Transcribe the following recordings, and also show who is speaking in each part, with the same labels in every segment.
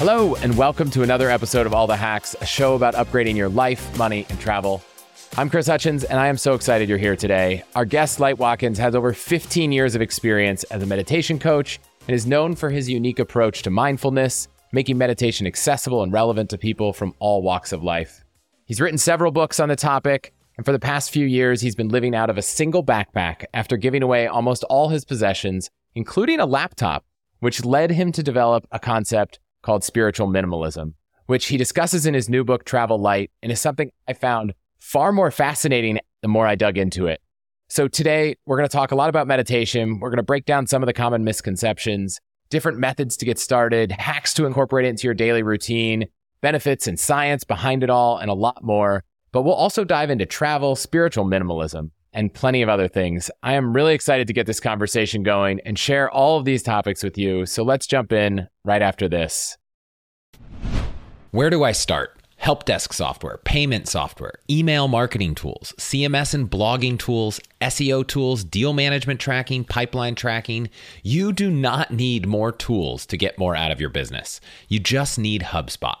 Speaker 1: Hello, and welcome to another episode of All the Hacks, a show about upgrading your life, money, and travel. I'm Chris Hutchins, and I am so excited you're here today. Our guest, Light Watkins, has over 15 years of experience as a meditation coach and is known for his unique approach to mindfulness, making meditation accessible and relevant to people from all walks of life. He's written several books on the topic, and for the past few years, he's been living out of a single backpack after giving away almost all his possessions, including a laptop, which led him to develop a concept called spiritual minimalism, which he discusses in his new book, Travel Light, and is something I found far more fascinating the more I dug into it. So today, we're going to talk a lot about meditation. We're going to break down some of the common misconceptions, different methods to get started, hacks to incorporate it into your daily routine, benefits and science behind it all, and a lot more. But we'll also dive into travel, spiritual minimalism, and plenty of other things. I am really excited to get this conversation going and share all of these topics with you. So let's jump in right after this.
Speaker 2: Where do I start? Help desk software, payment software, email marketing tools, CMS and blogging tools, SEO tools, deal management tracking, pipeline tracking. You do not need more tools to get more out of your business. You just need HubSpot.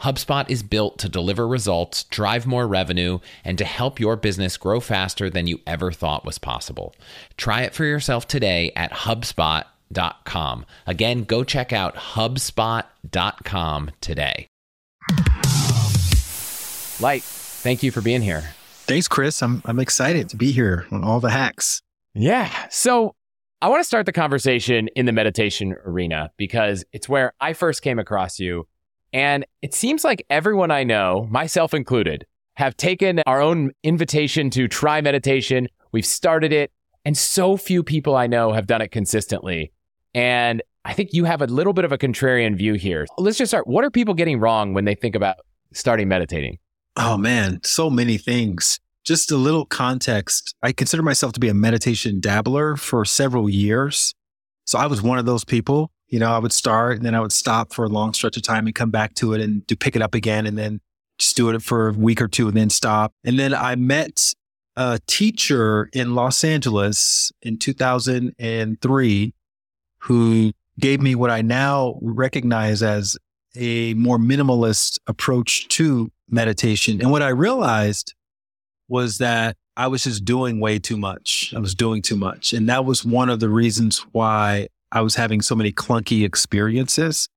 Speaker 2: HubSpot is built to deliver results, drive more revenue, and to help your business grow faster than you ever thought was possible. Try it for yourself today at HubSpot.com. Again, go check out HubSpot.com today.
Speaker 1: Light, thank you for being here.
Speaker 3: Thanks, Chris. I'm, I'm excited to be here on all the hacks.
Speaker 1: Yeah. So I want to start the conversation in the meditation arena because it's where I first came across you and it seems like everyone I know, myself included, have taken our own invitation to try meditation. We've started it, and so few people I know have done it consistently. And I think you have a little bit of a contrarian view here. Let's just start. What are people getting wrong when they think about starting meditating?
Speaker 3: Oh, man, so many things. Just a little context. I consider myself to be a meditation dabbler for several years. So I was one of those people you know, I would start and then I would stop for a long stretch of time and come back to it and do pick it up again and then just do it for a week or two and then stop. And then I met a teacher in Los Angeles in 2003 who gave me what I now recognize as a more minimalist approach to meditation. And what I realized was that I was just doing way too much. I was doing too much. And that was one of the reasons why I was having so many clunky experiences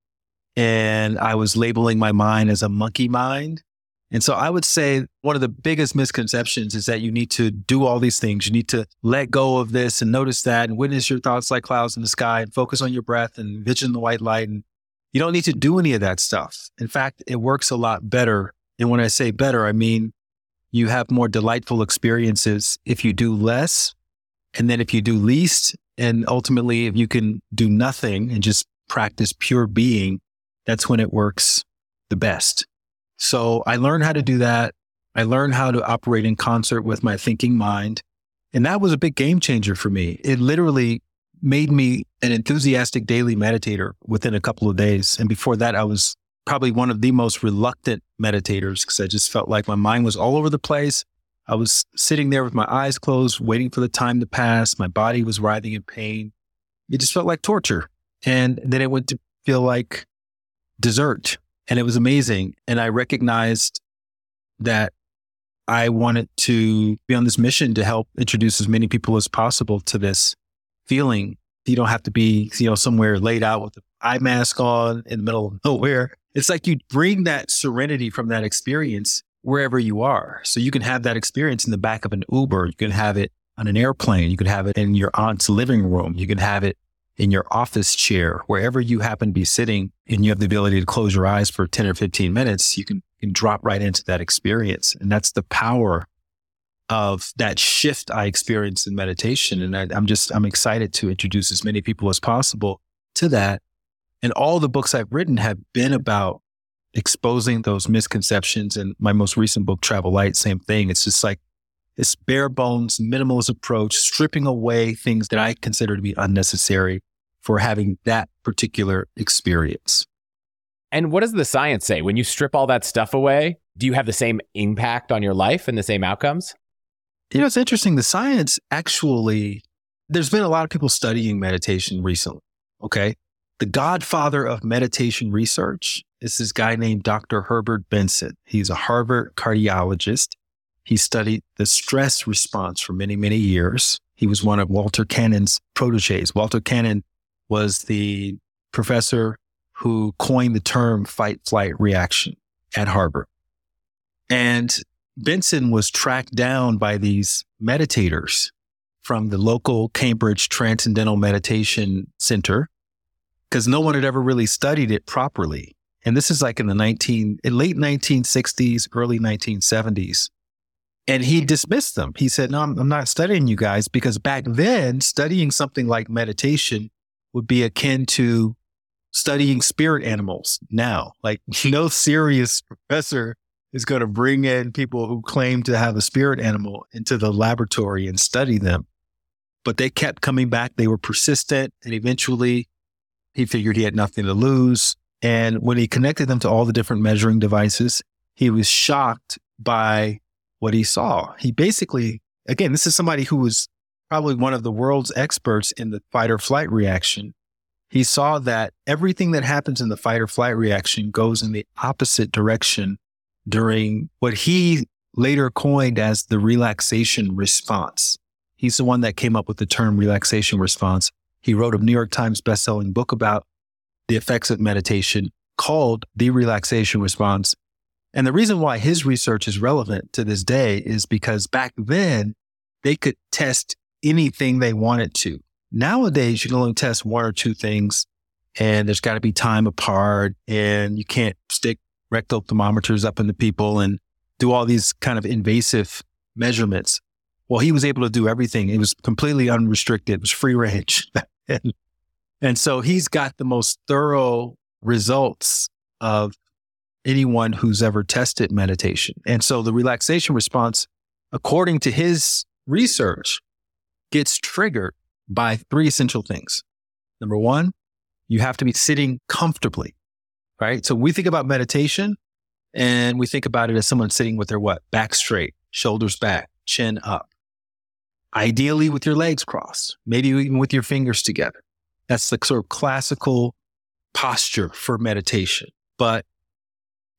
Speaker 3: and I was labeling my mind as a monkey mind. And so I would say one of the biggest misconceptions is that you need to do all these things. You need to let go of this and notice that and witness your thoughts like clouds in the sky and focus on your breath and vision the white light. And you don't need to do any of that stuff. In fact, it works a lot better. And when I say better, I mean you have more delightful experiences if you do less. And then if you do least, and ultimately, if you can do nothing and just practice pure being, that's when it works the best. So I learned how to do that. I learned how to operate in concert with my thinking mind. And that was a big game changer for me. It literally made me an enthusiastic daily meditator within a couple of days. And before that, I was probably one of the most reluctant meditators because I just felt like my mind was all over the place. I was sitting there with my eyes closed, waiting for the time to pass. My body was writhing in pain. It just felt like torture. And then it went to feel like dessert. And it was amazing. And I recognized that I wanted to be on this mission to help introduce as many people as possible to this feeling. You don't have to be, you know, somewhere laid out with an eye mask on in the middle of nowhere. It's like you bring that serenity from that experience wherever you are. So you can have that experience in the back of an Uber. You can have it on an airplane. You can have it in your aunt's living room. You can have it in your office chair, wherever you happen to be sitting and you have the ability to close your eyes for 10 or 15 minutes, you can, can drop right into that experience. And that's the power of that shift I experienced in meditation. And I, I'm just, I'm excited to introduce as many people as possible to that. And all the books I've written have been about exposing those misconceptions. And my most recent book, Travel Light, same thing. It's just like this bare bones minimalist approach, stripping away things that I consider to be unnecessary for having that particular experience.
Speaker 1: And what does the science say? When you strip all that stuff away, do you have the same impact on your life and the same outcomes?
Speaker 3: You know, it's interesting. The science actually, there's been a lot of people studying meditation recently. Okay. The godfather of meditation research is this guy named Dr. Herbert Benson. He's a Harvard cardiologist. He studied the stress response for many, many years. He was one of Walter Cannon's proteges. Walter Cannon was the professor who coined the term fight flight reaction at Harvard. And Benson was tracked down by these meditators from the local Cambridge Transcendental Meditation Center because no one had ever really studied it properly. And this is like in the 19, in late 1960s, early 1970s. And he dismissed them. He said, No, I'm, I'm not studying you guys because back then, studying something like meditation would be akin to studying spirit animals now. Like, no serious professor is going to bring in people who claim to have a spirit animal into the laboratory and study them. But they kept coming back. They were persistent. And eventually he figured he had nothing to lose. And when he connected them to all the different measuring devices, he was shocked by what he saw. He basically, again, this is somebody who was probably one of the world's experts in the fight or flight reaction. He saw that everything that happens in the fight or flight reaction goes in the opposite direction during what he later coined as the relaxation response. He's the one that came up with the term relaxation response. He wrote a New York Times bestselling book about the effects of meditation called The Relaxation Response. And the reason why his research is relevant to this day is because back then they could test anything they wanted to. Nowadays, you can only test one or two things and there's got to be time apart and you can't stick rectal thermometers up into people and do all these kind of invasive measurements. Well, he was able to do everything. It was completely unrestricted. It was free range. and, and so he's got the most thorough results of anyone who's ever tested meditation. And so the relaxation response, according to his research, gets triggered by three essential things. Number one, you have to be sitting comfortably right? So we think about meditation and we think about it as someone sitting with their what? Back straight, shoulders back, chin up. Ideally with your legs crossed, maybe even with your fingers together. That's the sort of classical posture for meditation. But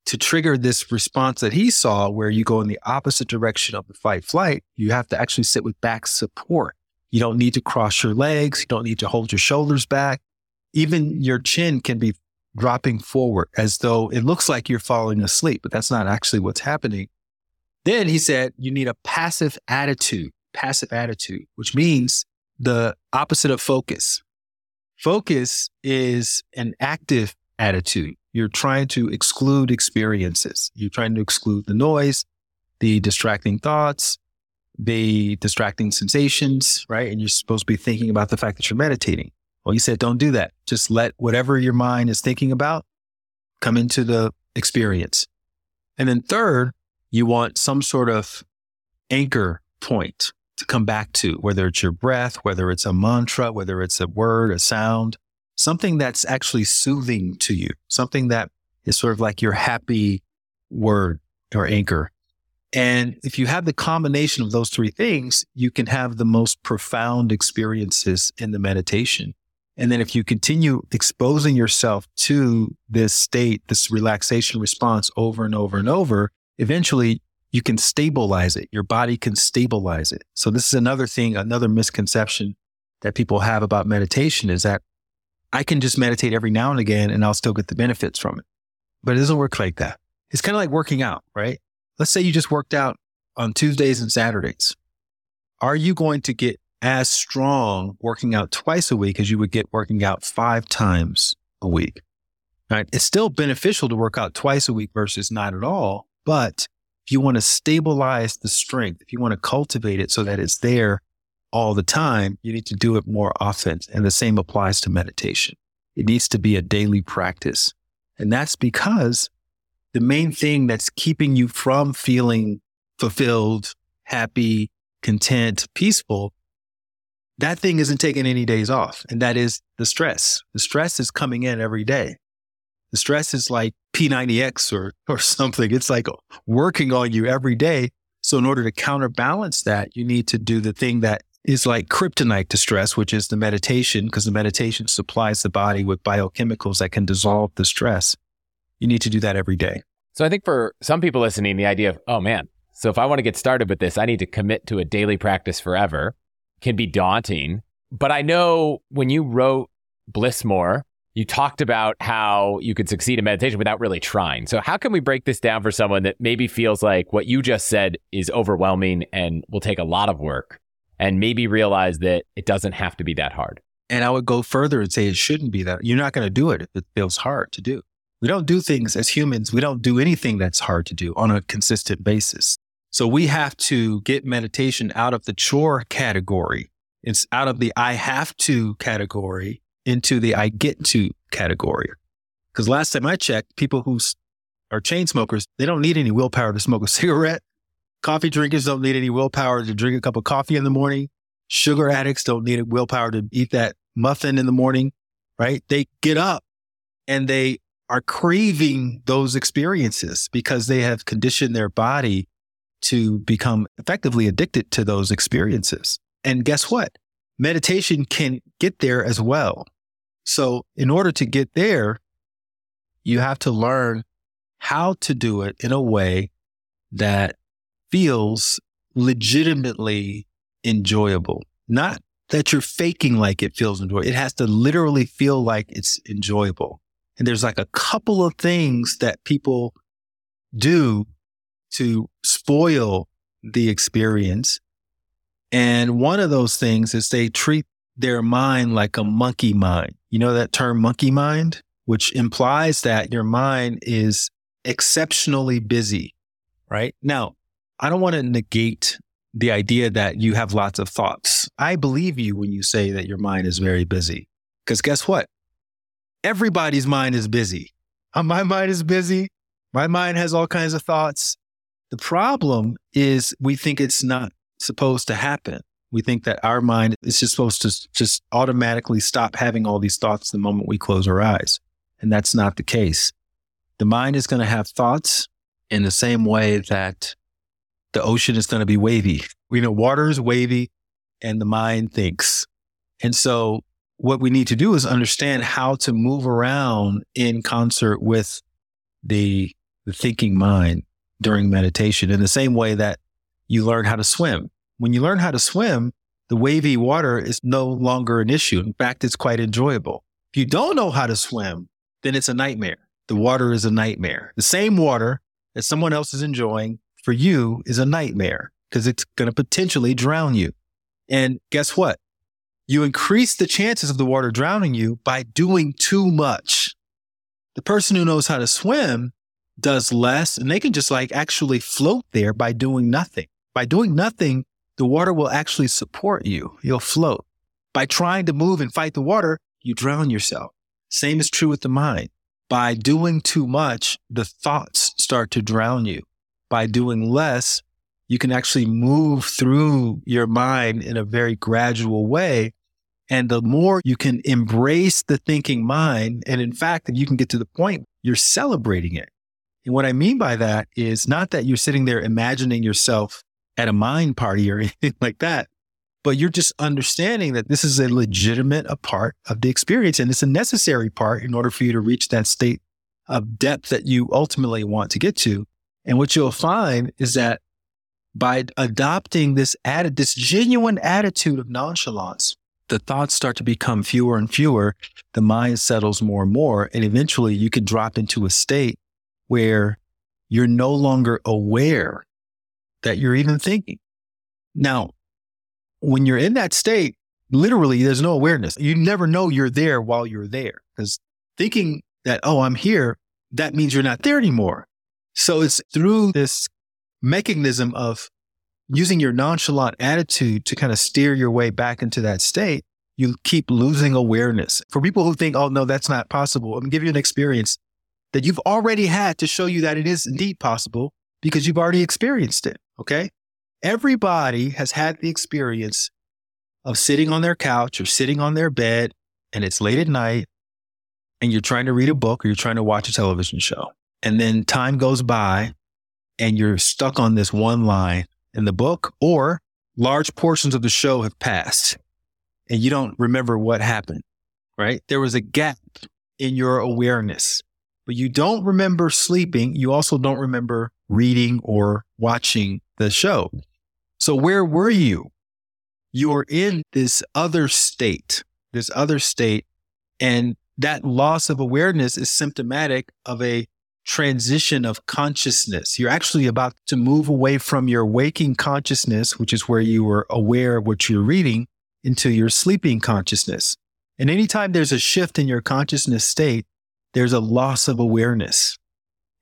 Speaker 3: to trigger this response that he saw, where you go in the opposite direction of the fight flight, you have to actually sit with back support. You don't need to cross your legs. You don't need to hold your shoulders back. Even your chin can be dropping forward as though it looks like you're falling asleep, but that's not actually what's happening. Then he said, you need a passive attitude, passive attitude, which means the opposite of focus. Focus is an active attitude. You're trying to exclude experiences. You're trying to exclude the noise, the distracting thoughts, the distracting sensations, right? And you're supposed to be thinking about the fact that you're meditating. Well, you said, don't do that. Just let whatever your mind is thinking about come into the experience. And then third, you want some sort of anchor point to come back to, whether it's your breath, whether it's a mantra, whether it's a word, a sound, something that's actually soothing to you, something that is sort of like your happy word or anchor. And if you have the combination of those three things, you can have the most profound experiences in the meditation. And then if you continue exposing yourself to this state, this relaxation response over and over and over, eventually you can stabilize it. Your body can stabilize it. So this is another thing, another misconception that people have about meditation is that I can just meditate every now and again and I'll still get the benefits from it. But it doesn't work like that. It's kind of like working out, right? Let's say you just worked out on Tuesdays and Saturdays. Are you going to get as strong working out twice a week as you would get working out five times a week. Right? It's still beneficial to work out twice a week versus not at all. But you want to stabilize the strength, if you want to cultivate it so that it's there all the time, you need to do it more often. And the same applies to meditation. It needs to be a daily practice. And that's because the main thing that's keeping you from feeling fulfilled, happy, content, peaceful, that thing isn't taking any days off. And that is the stress. The stress is coming in every day. The stress is like P90X or, or something. It's like working on you every day. So in order to counterbalance that, you need to do the thing that is like kryptonite to stress, which is the meditation, because the meditation supplies the body with biochemicals that can dissolve the stress. You need to do that every day.
Speaker 1: So I think for some people listening, the idea of, oh man, so if I want to get started with this, I need to commit to a daily practice forever can be daunting. But I know when you wrote Bliss More, you talked about how you could succeed in meditation without really trying. So how can we break this down for someone that maybe feels like what you just said is overwhelming and will take a lot of work and maybe realize that it doesn't have to be that hard?
Speaker 3: And I would go further and say it shouldn't be that. You're not going to do it if it feels hard to do. We don't do things as humans. We don't do anything that's hard to do on a consistent basis. So we have to get meditation out of the chore category. It's out of the I have to category into the I get to category. Because last time I checked, people who are chain smokers, they don't need any willpower to smoke a cigarette. Coffee drinkers don't need any willpower to drink a cup of coffee in the morning. Sugar addicts don't need willpower to eat that muffin in the morning, right? They get up and they are craving those experiences because they have conditioned their body to become effectively addicted to those experiences. And guess what? Meditation can get there as well. So in order to get there, you have to learn how to do it in a way that feels legitimately enjoyable. Not that you're faking like it feels enjoyable. It has to literally feel like it's enjoyable. And there's like a couple of things that people do to spoil the experience. And one of those things is they treat their mind like a monkey mind. You know that term monkey mind, which implies that your mind is exceptionally busy, right? Now, I don't want to negate the idea that you have lots of thoughts. I believe you when you say that your mind is very busy. Because guess what? everybody's mind is busy. Uh, my mind is busy. My mind has all kinds of thoughts. The problem is we think it's not supposed to happen. We think that our mind is just supposed to just automatically stop having all these thoughts the moment we close our eyes. And that's not the case. The mind is going to have thoughts in the same way that the ocean is going to be wavy. We know water is wavy and the mind thinks. And so what we need to do is understand how to move around in concert with the, the thinking mind during meditation in the same way that you learn how to swim. When you learn how to swim, the wavy water is no longer an issue. In fact, it's quite enjoyable. If you don't know how to swim, then it's a nightmare. The water is a nightmare. The same water that someone else is enjoying for you is a nightmare because it's going to potentially drown you. And guess what? you increase the chances of the water drowning you by doing too much. The person who knows how to swim does less and they can just like actually float there by doing nothing. By doing nothing, the water will actually support you. You'll float. By trying to move and fight the water, you drown yourself. Same is true with the mind. By doing too much, the thoughts start to drown you. By doing less, you can actually move through your mind in a very gradual way and the more you can embrace the thinking mind, and in fact, you can get to the point you're celebrating it. And what I mean by that is not that you're sitting there imagining yourself at a mind party or anything like that, but you're just understanding that this is a legitimate a part of the experience and it's a necessary part in order for you to reach that state of depth that you ultimately want to get to. And what you'll find is that by adopting this added, this genuine attitude of nonchalance, the thoughts start to become fewer and fewer, the mind settles more and more. And eventually you can drop into a state where you're no longer aware that you're even thinking. Now, when you're in that state, literally there's no awareness. You never know you're there while you're there because thinking that, oh, I'm here, that means you're not there anymore. So it's through this mechanism of using your nonchalant attitude to kind of steer your way back into that state, you keep losing awareness. For people who think, oh, no, that's not possible, I'm give you an experience. that you've already had to show you that it is indeed possible because you've already experienced it. Okay. Everybody has had the experience of sitting on their couch or sitting on their bed and it's late at night and you're trying to read a book or you're trying to watch a television show. And then time goes by and you're stuck on this one line in the book or large portions of the show have passed and you don't remember what happened, right? There was a gap in your awareness, but you don't remember sleeping. You also don't remember reading or watching the show. So where were you? You're in this other state, this other state. And that loss of awareness is symptomatic of a transition of consciousness. You're actually about to move away from your waking consciousness, which is where you were aware of what you're reading, into your sleeping consciousness. And anytime there's a shift in your consciousness state, there's a loss of awareness.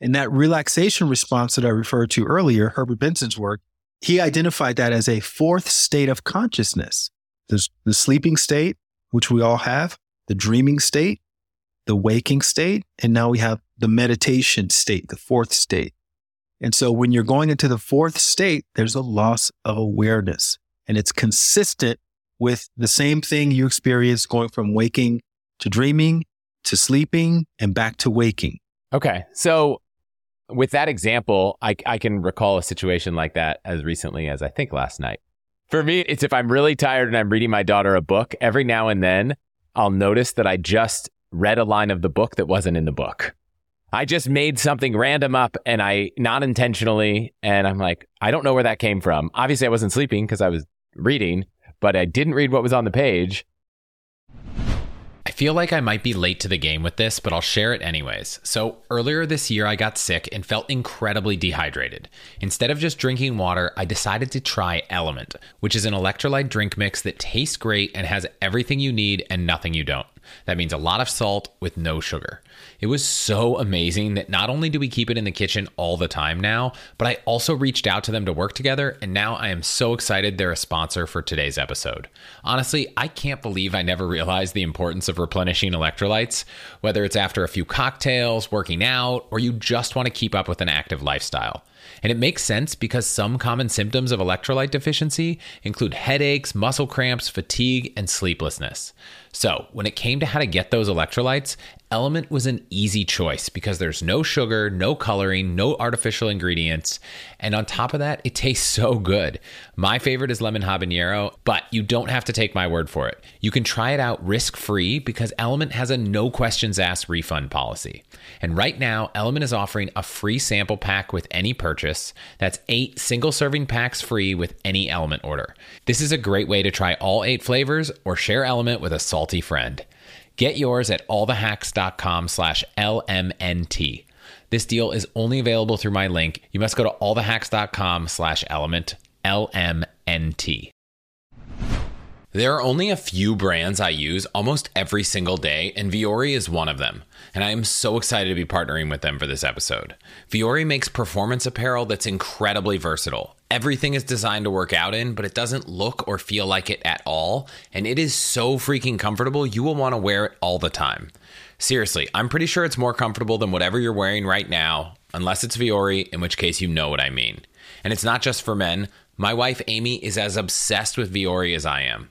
Speaker 3: And that relaxation response that I referred to earlier, Herbert Benson's work, he identified that as a fourth state of consciousness. There's the sleeping state, which we all have, the dreaming state, the waking state, and now we have the meditation state, the fourth state. And so when you're going into the fourth state, there's a loss of awareness and it's consistent with the same thing you experience going from waking to dreaming to sleeping and back to waking.
Speaker 4: Okay. So with that example, I, I can recall a situation like that as recently as I think last night. For me, it's if I'm really tired and I'm reading my daughter a book, every now and then I'll notice that I just read a line of the book that wasn't in the book. I just made something random up and I not intentionally. And I'm like, I don't know where that came from. Obviously, I wasn't sleeping because I was reading, but I didn't read what was on the page.
Speaker 1: Feel like I might be late to the game with this, but I'll share it anyways. So, earlier this year, I got sick and felt incredibly dehydrated. Instead of just drinking water, I decided to try Element, which is an electrolyte drink mix that tastes great and has everything you need and nothing you don't. That means a lot of salt with no sugar. It was so amazing that not only do we keep it in the kitchen all the time now, but I also reached out to them to work together, and now I am so excited they're a sponsor for today's episode. Honestly, I can't believe I never realized the importance of replenishing electrolytes, whether it's after a few cocktails, working out, or you just want to keep up with an active lifestyle. And it makes sense because some common symptoms of electrolyte deficiency include headaches, muscle cramps, fatigue, and sleeplessness. So, when it came to how to get those electrolytes, Element was an easy choice because there's no sugar, no coloring, no artificial ingredients. And on top of that, it tastes so good. My favorite is lemon habanero, but you don't have to take my word for it. You can try it out risk free because Element has a no questions asked refund policy. And right now, Element is offering a free sample pack with any purchase. That's eight single serving packs free with any Element order. This is a great way to try all eight flavors or share Element with a salty friend. Get yours at allthehacks.com slash LMNT. This deal is only available through my link. You must go to allthehacks.com slash element, LMNT. There are only a few brands I use almost every single day, and Vuori is one of them. And I am so excited to be partnering with them for this episode. Vuori makes performance apparel that's incredibly versatile. Everything is designed to work out in, but it doesn't look or feel like it at all. And it is so freaking comfortable, you will want to wear it all the time. Seriously, I'm pretty sure it's more comfortable than whatever you're wearing right now, unless it's Vuori, in which case you know what I mean. And it's not just for men. My wife Amy is as obsessed with Vuori as I am.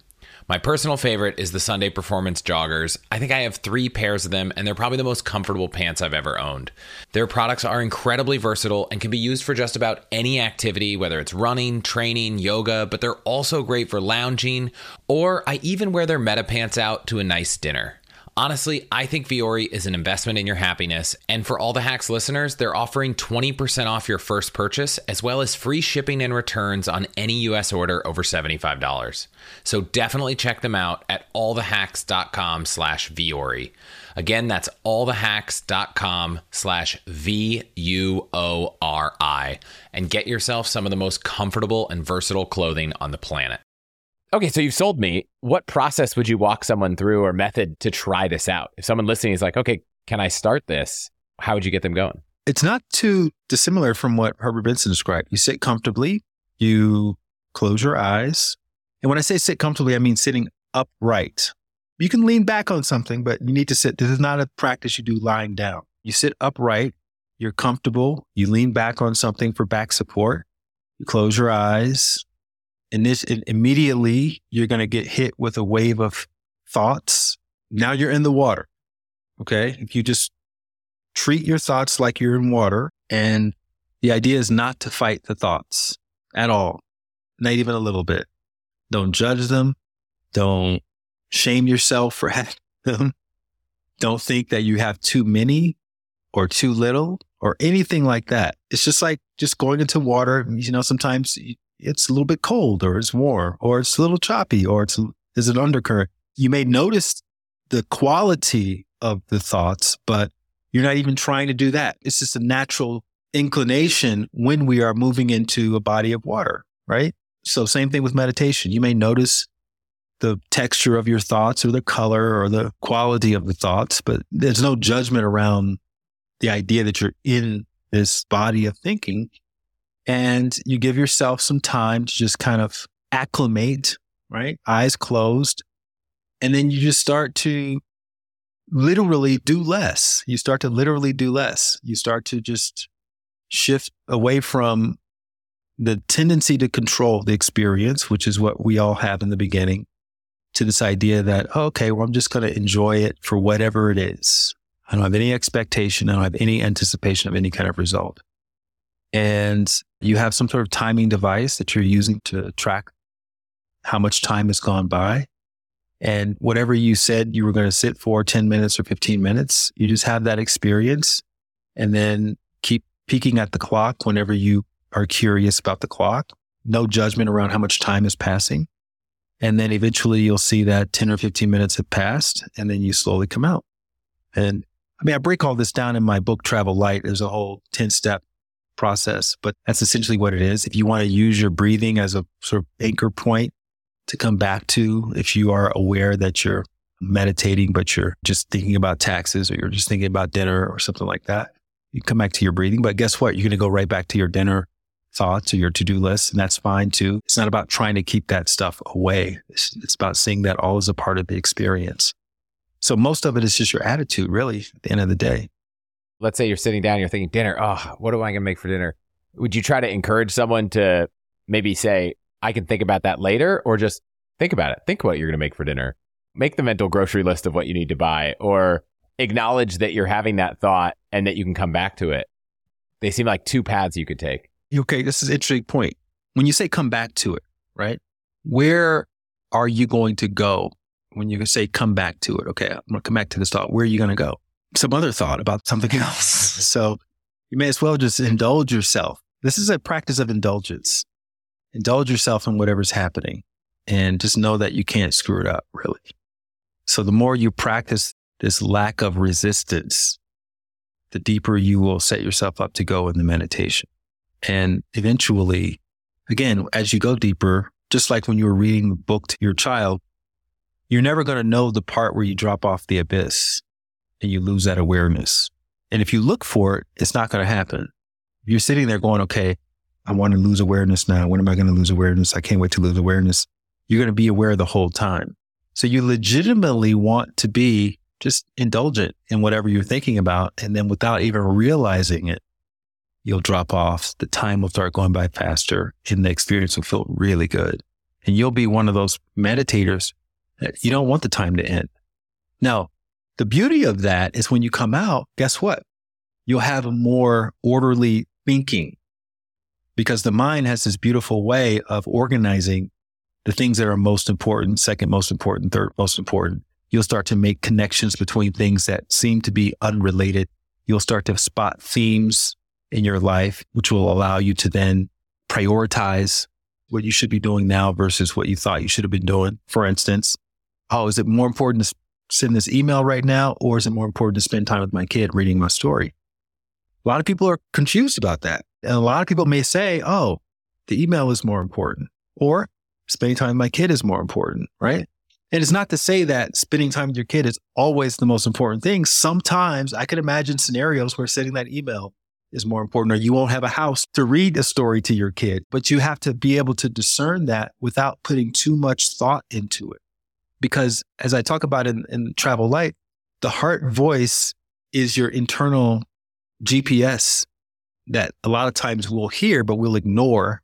Speaker 1: My personal favorite is the Sunday Performance Joggers. I think I have three pairs of them, and they're probably the most comfortable pants I've ever owned. Their products are incredibly versatile and can be used for just about any activity, whether it's running, training, yoga, but they're also great for lounging, or I even wear their meta pants out to a nice dinner. Honestly, I think Vuori is an investment in your happiness. And for all the hacks listeners, they're offering 20% off your first purchase, as well as free shipping and returns on any US order over $75. So definitely check them out at allthehacks.com slash Vuori. Again, that's allthehacks.com slash V U O R I and get yourself some of the most comfortable and versatile clothing on the planet.
Speaker 4: Okay, so you've sold me. What process would you walk someone through or method to try this out? If someone listening is like, okay, can I start this? How would you get them going?
Speaker 3: It's not too dissimilar from what Herbert Benson described. You sit comfortably, you close your eyes. And when I say sit comfortably, I mean sitting upright. You can lean back on something, but you need to sit. This is not a practice you do lying down. You sit upright, you're comfortable, you lean back on something for back support, you close your eyes, and this immediately you're going to get hit with a wave of thoughts. Now you're in the water. Okay. If you just treat your thoughts like you're in water, and the idea is not to fight the thoughts at all, not even a little bit. Don't judge them. Don't shame yourself for having them. Don't think that you have too many or too little or anything like that. It's just like just going into water. You know, sometimes it's a little bit cold or it's warm or it's a little choppy or it's there's an undercurrent. You may notice the quality of the thoughts, but you're not even trying to do that. It's just a natural inclination when we are moving into a body of water, right? So same thing with meditation. You may notice the texture of your thoughts or the color or the quality of the thoughts, but there's no judgment around the idea that you're in this body of thinking. And you give yourself some time to just kind of acclimate, right? Eyes closed. And then you just start to literally do less. You start to literally do less. You start to just shift away from the tendency to control the experience, which is what we all have in the beginning, to this idea that, oh, okay, well, I'm just going to enjoy it for whatever it is. I don't have any expectation. I don't have any anticipation of any kind of result. And you have some sort of timing device that you're using to track how much time has gone by. And whatever you said you were going to sit for 10 minutes or 15 minutes, you just have that experience and then keep peeking at the clock whenever you are curious about the clock. No judgment around how much time is passing. And then eventually you'll see that 10 or 15 minutes have passed and then you slowly come out. And I mean, I break all this down in my book, Travel Light. There's a whole 10 step process, but that's essentially what it is. If you want to use your breathing as a sort of anchor point to come back to, if you are aware that you're meditating, but you're just thinking about taxes or you're just thinking about dinner or something like that, you come back to your breathing. But guess what? You're going to go right back to your dinner thoughts or your to do list, and that's fine too. It's not about trying to keep that stuff away. It's, it's about seeing that all is a part of the experience. So most of it is just your attitude, really, at the end of the day.
Speaker 1: Let's say you're sitting down, you're thinking dinner. Oh, what am I going to make for dinner? Would you try to encourage someone to maybe say, I can think about that later, or just think about it? Think what you're going to make for dinner. Make the mental grocery list of what you need to buy, or acknowledge that you're having that thought and that you can come back to it. They seem like two paths you could take.
Speaker 3: Okay, this is an interesting point. When you say come back to it, right? Where are you going to go when you say come back to it? Okay, I'm going to come back to this thought. Where are you going to go? Some other thought about something else. so you may as well just indulge yourself. This is a practice of indulgence. Indulge yourself in whatever's happening and just know that you can't screw it up, really. So the more you practice this lack of resistance, the deeper you will set yourself up to go in the meditation. And eventually, again, as you go deeper, just like when you were reading the book to your child, you're never going to know the part where you drop off the abyss and you lose that awareness. And if you look for it, it's not going to happen. You're sitting there going, okay, I want to lose awareness now. When am I going to lose awareness? I can't wait to lose awareness. You're going to be aware the whole time. So you legitimately want to be just indulgent in whatever you're thinking about. And then without even realizing it, you'll drop off. The time will start going by faster and the experience will feel really good. And you'll be one of those meditators that you don't want the time to end. Now, the beauty of that is when you come out, guess what? You'll have a more orderly thinking because the mind has this beautiful way of organizing the things that are most important, second most important, third most important. You'll start to make connections between things that seem to be unrelated. You'll start to spot themes in your life, which will allow you to then prioritize what you should be doing now versus what you thought you should have been doing. For instance, oh, is it more important to send this email right now, or is it more important to spend time with my kid reading my story? A lot of people are confused about that. And a lot of people may say, oh, the email is more important, or spending time with my kid is more important, right? And it's not to say that spending time with your kid is always the most important thing. Sometimes I can imagine scenarios where sending that email is more important, or you won't have a house to read a story to your kid. But you have to be able to discern that without putting too much thought into it. Because as I talk about in, in Travel Light, the heart voice is your internal GPS that a lot of times we'll hear, but we'll ignore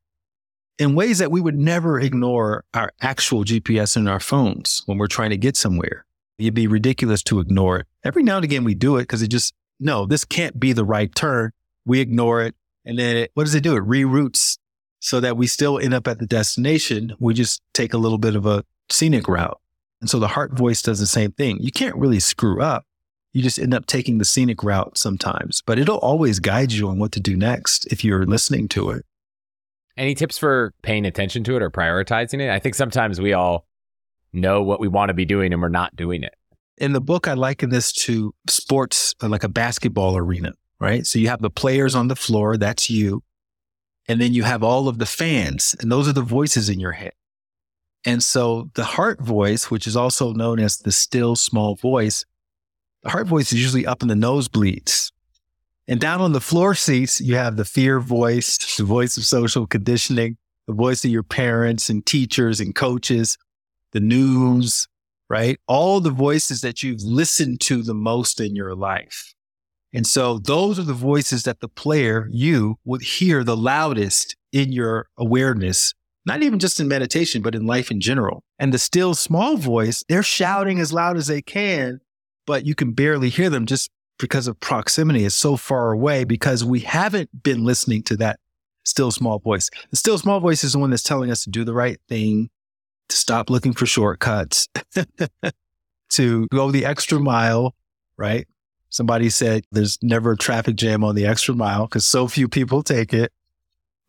Speaker 3: in ways that we would never ignore our actual GPS in our phones when we're trying to get somewhere. It'd be ridiculous to ignore it. Every now and again, we do it because it just, no, this can't be the right turn. We ignore it. And then it, what does it do? It reroutes so that we still end up at the destination. We just take a little bit of a scenic route. And so the heart voice does the same thing. You can't really screw up. You just end up taking the scenic route sometimes, but it'll always guide you on what to do next if you're listening to it.
Speaker 1: Any tips for paying attention to it or prioritizing it? I think sometimes we all know what we want to be doing and we're not doing it.
Speaker 3: In the book, I liken this to sports, uh, like a basketball arena, right? So you have the players on the floor, that's you. And then you have all of the fans, and those are the voices in your head. And so the heart voice, which is also known as the still small voice, the heart voice is usually up in the nosebleeds. And down on the floor seats, you have the fear voice, the voice of social conditioning, the voice of your parents and teachers and coaches, the news, right? All the voices that you've listened to the most in your life. And so those are the voices that the player, you, would hear the loudest in your awareness, not even just in meditation, but in life in general. And the still small voice, they're shouting as loud as they can, but you can barely hear them just because of proximity. It's so far away because we haven't been listening to that still small voice. The still small voice is the one that's telling us to do the right thing, to stop looking for shortcuts, to go the extra mile, right? Somebody said there's never a traffic jam on the extra mile because so few people take it.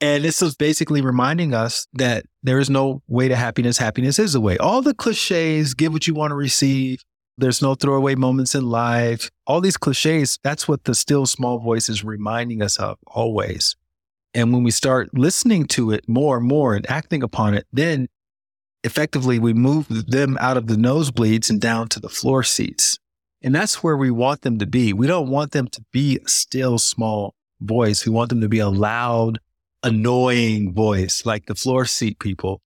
Speaker 3: And this is basically reminding us that there is no way to happiness. Happiness is the way. All the cliches, give what you want to receive. There's no throwaway moments in life. All these cliches, that's what the still small voice is reminding us of always. And when we start listening to it more and more and acting upon it, then effectively we move them out of the nosebleeds and down to the floor seats. And that's where we want them to be. We don't want them to be a still small voice. We want them to be a loud, annoying voice like the floor seat people,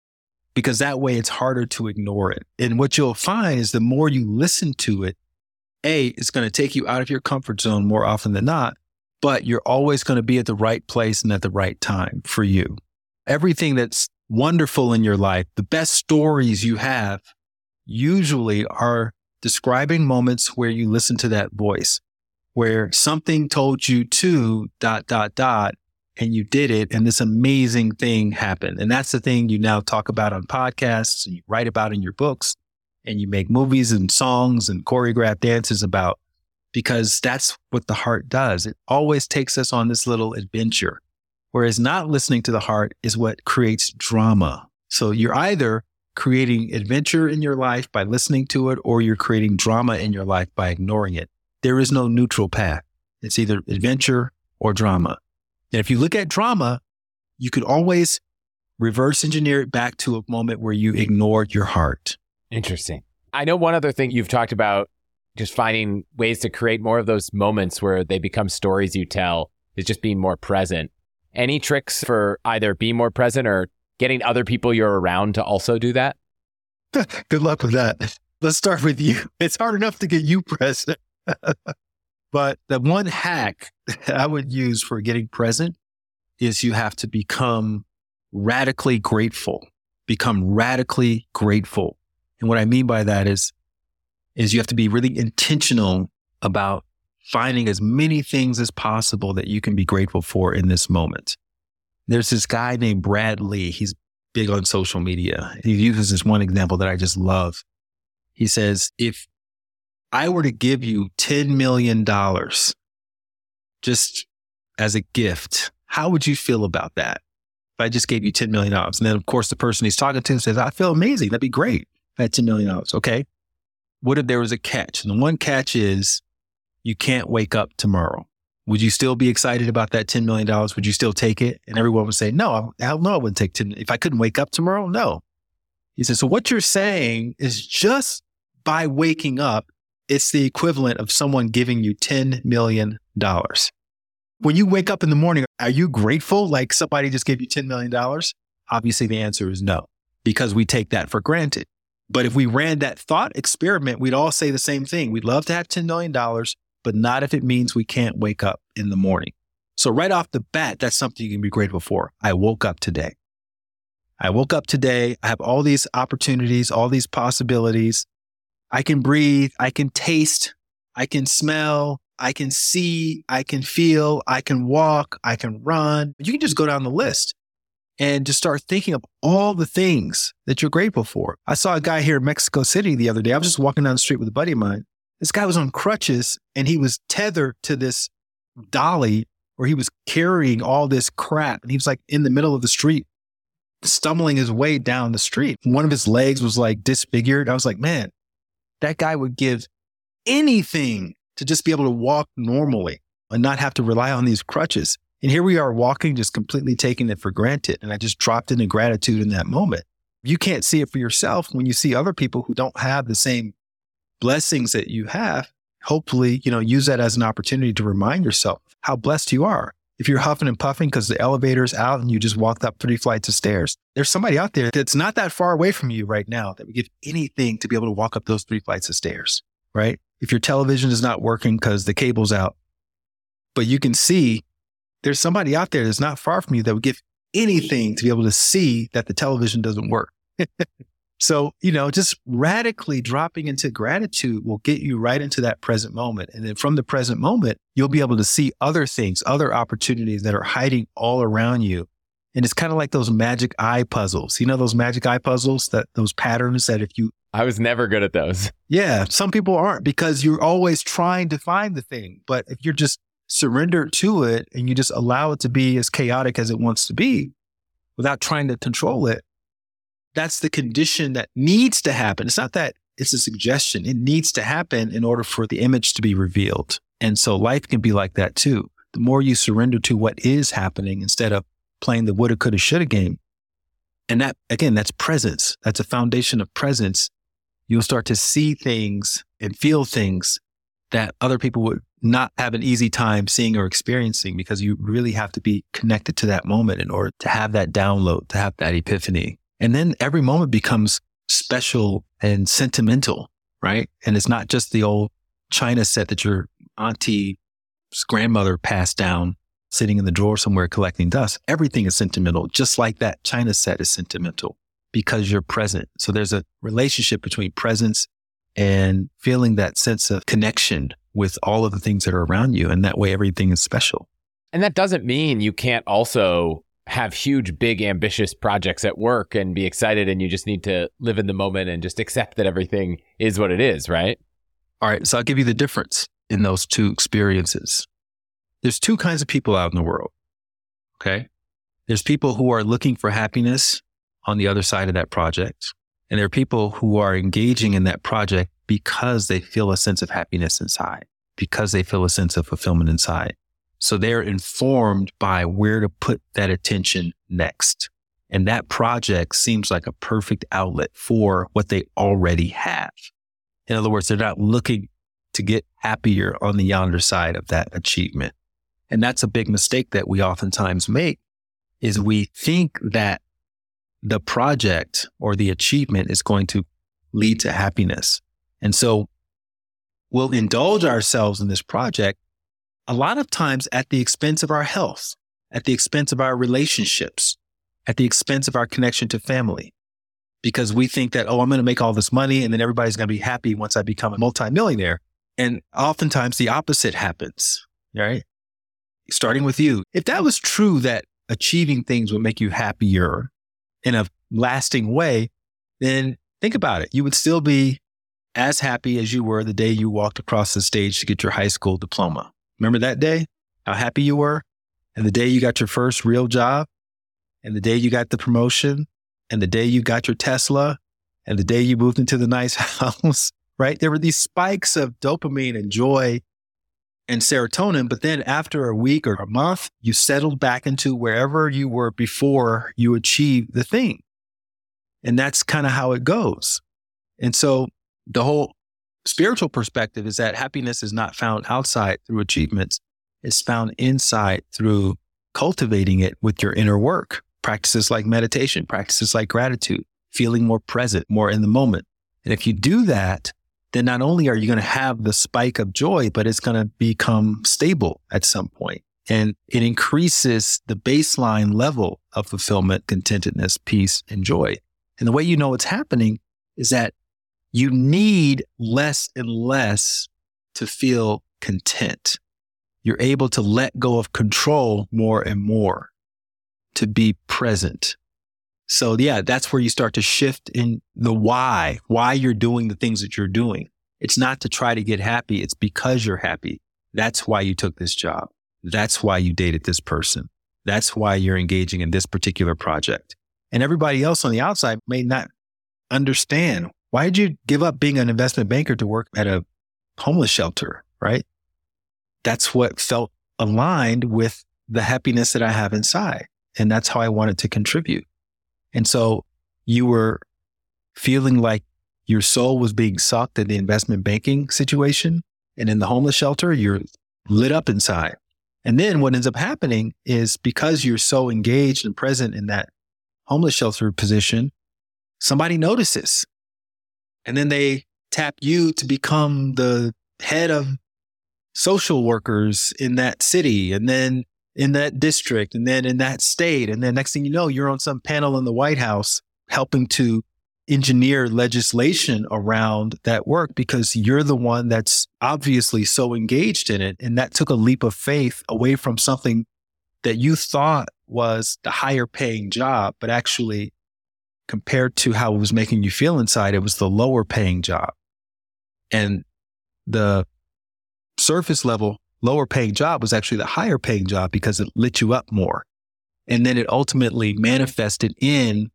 Speaker 3: because that way it's harder to ignore it. And what you'll find is the more you listen to it, A, it's going to take you out of your comfort zone more often than not, but you're always going to be at the right place and at the right time for you. Everything that's wonderful in your life, the best stories you have usually are describing moments where you listen to that voice, where something told you to dot, dot, dot, and you did it. And this amazing thing happened. And that's the thing you now talk about on podcasts and you write about in your books and you make movies and songs and choreographed dances about because that's what the heart does. It always takes us on this little adventure. Whereas not listening to the heart is what creates drama. So you're either creating adventure in your life by listening to it, or you're creating drama in your life by ignoring it. There is no neutral path. It's either adventure or drama. And if you look at drama, you could always reverse engineer it back to a moment where you ignored your heart.
Speaker 1: Interesting. I know one other thing you've talked about just finding ways to create more of those moments where they become stories you tell is just being more present. Any tricks for either being more present or getting other people you're around to also do that?
Speaker 3: Good luck with that. Let's start with you. It's hard enough to get you present. but the one hack I would use for getting present is you have to become radically grateful. Become radically grateful. And what I mean by that is, is you have to be really intentional about finding as many things as possible that you can be grateful for in this moment. There's this guy named Brad Lea. He's big on social media. He uses this one example that I just love. He says, if I were to give you $10 million just as a gift, how would you feel about that? If I just gave you $10 million. And then, of course, the person he's talking to says, I feel amazing. That'd be great. I had $10 million. Okay. What if there was a catch? And the one catch is you can't wake up tomorrow. Would you still be excited about that $10 million? Would you still take it? And everyone would say, no, hell no, I wouldn't take 10. If I couldn't wake up tomorrow, no. He said, so what you're saying is just by waking up, it's the equivalent of someone giving you $10 million. When you wake up in the morning, are you grateful like somebody just gave you $10 million? Obviously, the answer is no, because we take that for granted. But if we ran that thought experiment, we'd all say the same thing. We'd love to have $10 million, but not if it means we can't wake up in the morning. So right off the bat, that's something you can be grateful for. I woke up today. I woke up today. I have all these opportunities, all these possibilities. I can breathe. I can taste. I can smell. I can see. I can feel. I can walk. I can run. You can just go down the list and just start thinking of all the things that you're grateful for. I saw a guy here in Mexico City the other day. I was just walking down the street with a buddy of mine. This guy was on crutches and he was tethered to this dolly where he was carrying all this crap. And he was like in the middle of the street, stumbling his way down the street. One of his legs was like disfigured. I was like, man, that guy would give anything to just be able to walk normally and not have to rely on these crutches. And here we are walking, just completely taking it for granted. And I just dropped into gratitude in that moment. You can't see it for yourself when you see other people who don't have the same blessings that you have. Hopefully, you know, use that as an opportunity to remind yourself how blessed you are. If you're huffing and puffing because the elevator's out and you just walked up three flights of stairs, there's somebody out there that's not that far away from you right now that would give anything to be able to walk up those three flights of stairs, right? If your television is not working because the cable's out, but you can see there's somebody out there that's not far from you that would give anything to be able to see that the television doesn't work. so, you know, just radically dropping into gratitude will get you right into that present moment. And then from the present moment, you'll be able to see other things, other opportunities that are hiding all around you. And it's kind of like those magic eye puzzles. You know, those magic eye puzzles that those patterns that if you
Speaker 1: I was never good at those.
Speaker 3: Yeah, some people aren't because you're always trying to find the thing. But if you're just surrender to it and you just allow it to be as chaotic as it wants to be without trying to control it, that's the condition that needs to happen. It's not that it's a suggestion. It needs to happen in order for the image to be revealed. And so life can be like that too. The more you surrender to what is happening instead of playing the woulda, coulda, shoulda game. And that, again, that's presence. That's a foundation of presence. You'll start to see things and feel things that other people would not have an easy time seeing or experiencing because you really have to be connected to that moment in order to have that download, to have that epiphany. And then every moment becomes special and sentimental, right? And it's not just the old China set that your auntie's grandmother passed down sitting in the drawer somewhere collecting dust. Everything is sentimental, just like that China set is sentimental because you're present. So there's a relationship between presence and feeling that sense of connection with all of the things that are around you. And that way, everything is special.
Speaker 1: And that doesn't mean you can't also have huge, big, ambitious projects at work and be excited. And you just need to live in the moment and just accept that everything is what it is, right?
Speaker 3: All right. So I'll give you the difference in those two experiences. There's two kinds of people out in the world. Okay. There's people who are looking for happiness on the other side of that project. And there are people who are engaging in that project because they feel a sense of happiness inside, because they feel a sense of fulfillment inside. So they're informed by where to put that attention next. And that project seems like a perfect outlet for what they already have. In other words, they're not looking to get happier on the yonder side of that achievement. And that's a big mistake that we oftentimes make is we think that the project or the achievement is going to lead to happiness. And so we'll indulge ourselves in this project a lot of times at the expense of our health, at the expense of our relationships, at the expense of our connection to family. Because we think that, oh, I'm going to make all this money and then everybody's going to be happy once I become a multimillionaire. And oftentimes the opposite happens, right? Starting with you. If that was true that achieving things would make you happier in a lasting way, then think about it. You would still be as happy as you were the day you walked across the stage to get your high school diploma. Remember that day? How happy you were? And the day you got your first real job? And the day you got the promotion? And the day you got your Tesla? And the day you moved into the nice house? Right? There were these spikes of dopamine and joy and serotonin. But then after a week or a month, you settled back into wherever you were before you achieved the thing. And that's kind of how it goes. And so the whole spiritual perspective is that happiness is not found outside through achievements. It's found inside through cultivating it with your inner work, practices like meditation, practices like gratitude, feeling more present, more in the moment. And if you do that, then not only are you going to have the spike of joy, but it's going to become stable at some point. And it increases the baseline level of fulfillment, contentedness, peace, and joy. And the way you know it's happening is that you need less and less to feel content. You're able to let go of control more and more to be present. So yeah, that's where you start to shift in the why, why you're doing the things that you're doing. It's not to try to get happy. It's because you're happy. That's why you took this job. That's why you dated this person. That's why you're engaging in this particular project. And everybody else on the outside may not understand why did you give up being an investment banker to work at a homeless shelter, right? That's what felt aligned with the happiness that I have inside. And that's how I wanted to contribute. And so you were feeling like your soul was being sucked in the investment banking situation. And in the homeless shelter, you're lit up inside. And then what ends up happening is because you're so engaged and present in that homeless shelter position, somebody notices. And then they tap you to become the head of social workers in that city and then in that district and then in that state. And then next thing you know, you're on some panel in the White House helping to engineer legislation around that work because you're the one that's obviously so engaged in it. And that took a leap of faith away from something that you thought was the higher paying job, but actually compared to how it was making you feel inside, it was the lower paying job. And the surface level, lower paying job was actually the higher paying job because it lit you up more. And then it ultimately manifested in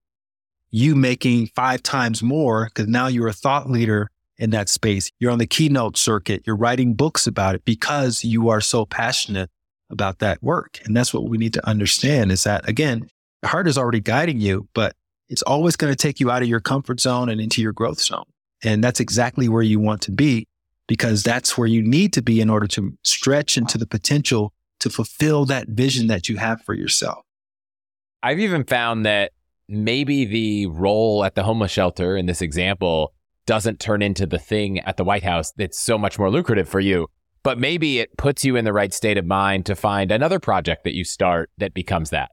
Speaker 3: you making five times more because now you're a thought leader in that space. You're on the keynote circuit. You're writing books about it because you are so passionate about that work. And that's what we need to understand is that again, the heart is already guiding you, but it's always going to take you out of your comfort zone and into your growth zone. And that's exactly where you want to be because that's where you need to be in order to stretch into the potential to fulfill that vision that you have for yourself.
Speaker 5: I've even found that maybe the role at the homeless shelter in this example doesn't turn into the thing at the White House that's so much more lucrative for you. But maybe it puts you in the right state of mind to find another project that you start that becomes that.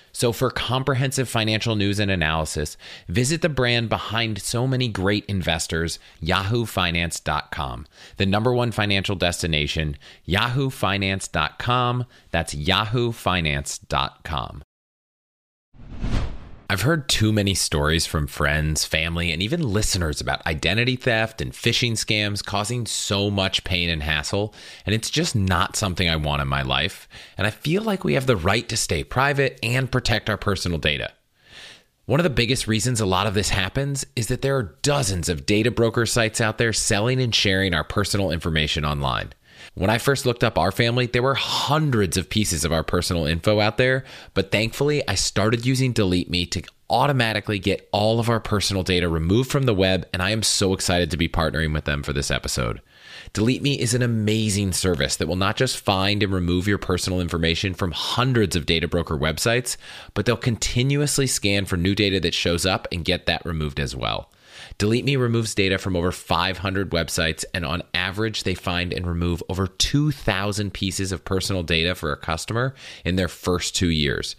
Speaker 1: So, for comprehensive financial news and analysis, visit the brand behind so many great investors, yahoofinance.com, the number one financial destination, yahoofinance.com. That's yahoofinance.com. I've heard too many stories from friends, family, and even listeners about identity theft and phishing scams causing so much pain and hassle, and it's just not something I want in my life. And I feel like we have the right to stay private and protect our personal data. One of the biggest reasons a lot of this happens is that there are dozens of data broker sites out there selling and sharing our personal information online. When I first looked up our family, there were hundreds of pieces of our personal info out there, but thankfully I started using Delete Me to automatically get all of our personal data removed from the web, and I am so excited to be partnering with them for this episode. Delete Me is an amazing service that will not just find and remove your personal information from hundreds of data broker websites, but they'll continuously scan for new data that shows up and get that removed as well. Delete Me removes data from over 500 websites, and on average, they find and remove over 2,000 pieces of personal data for a customer in their first two years.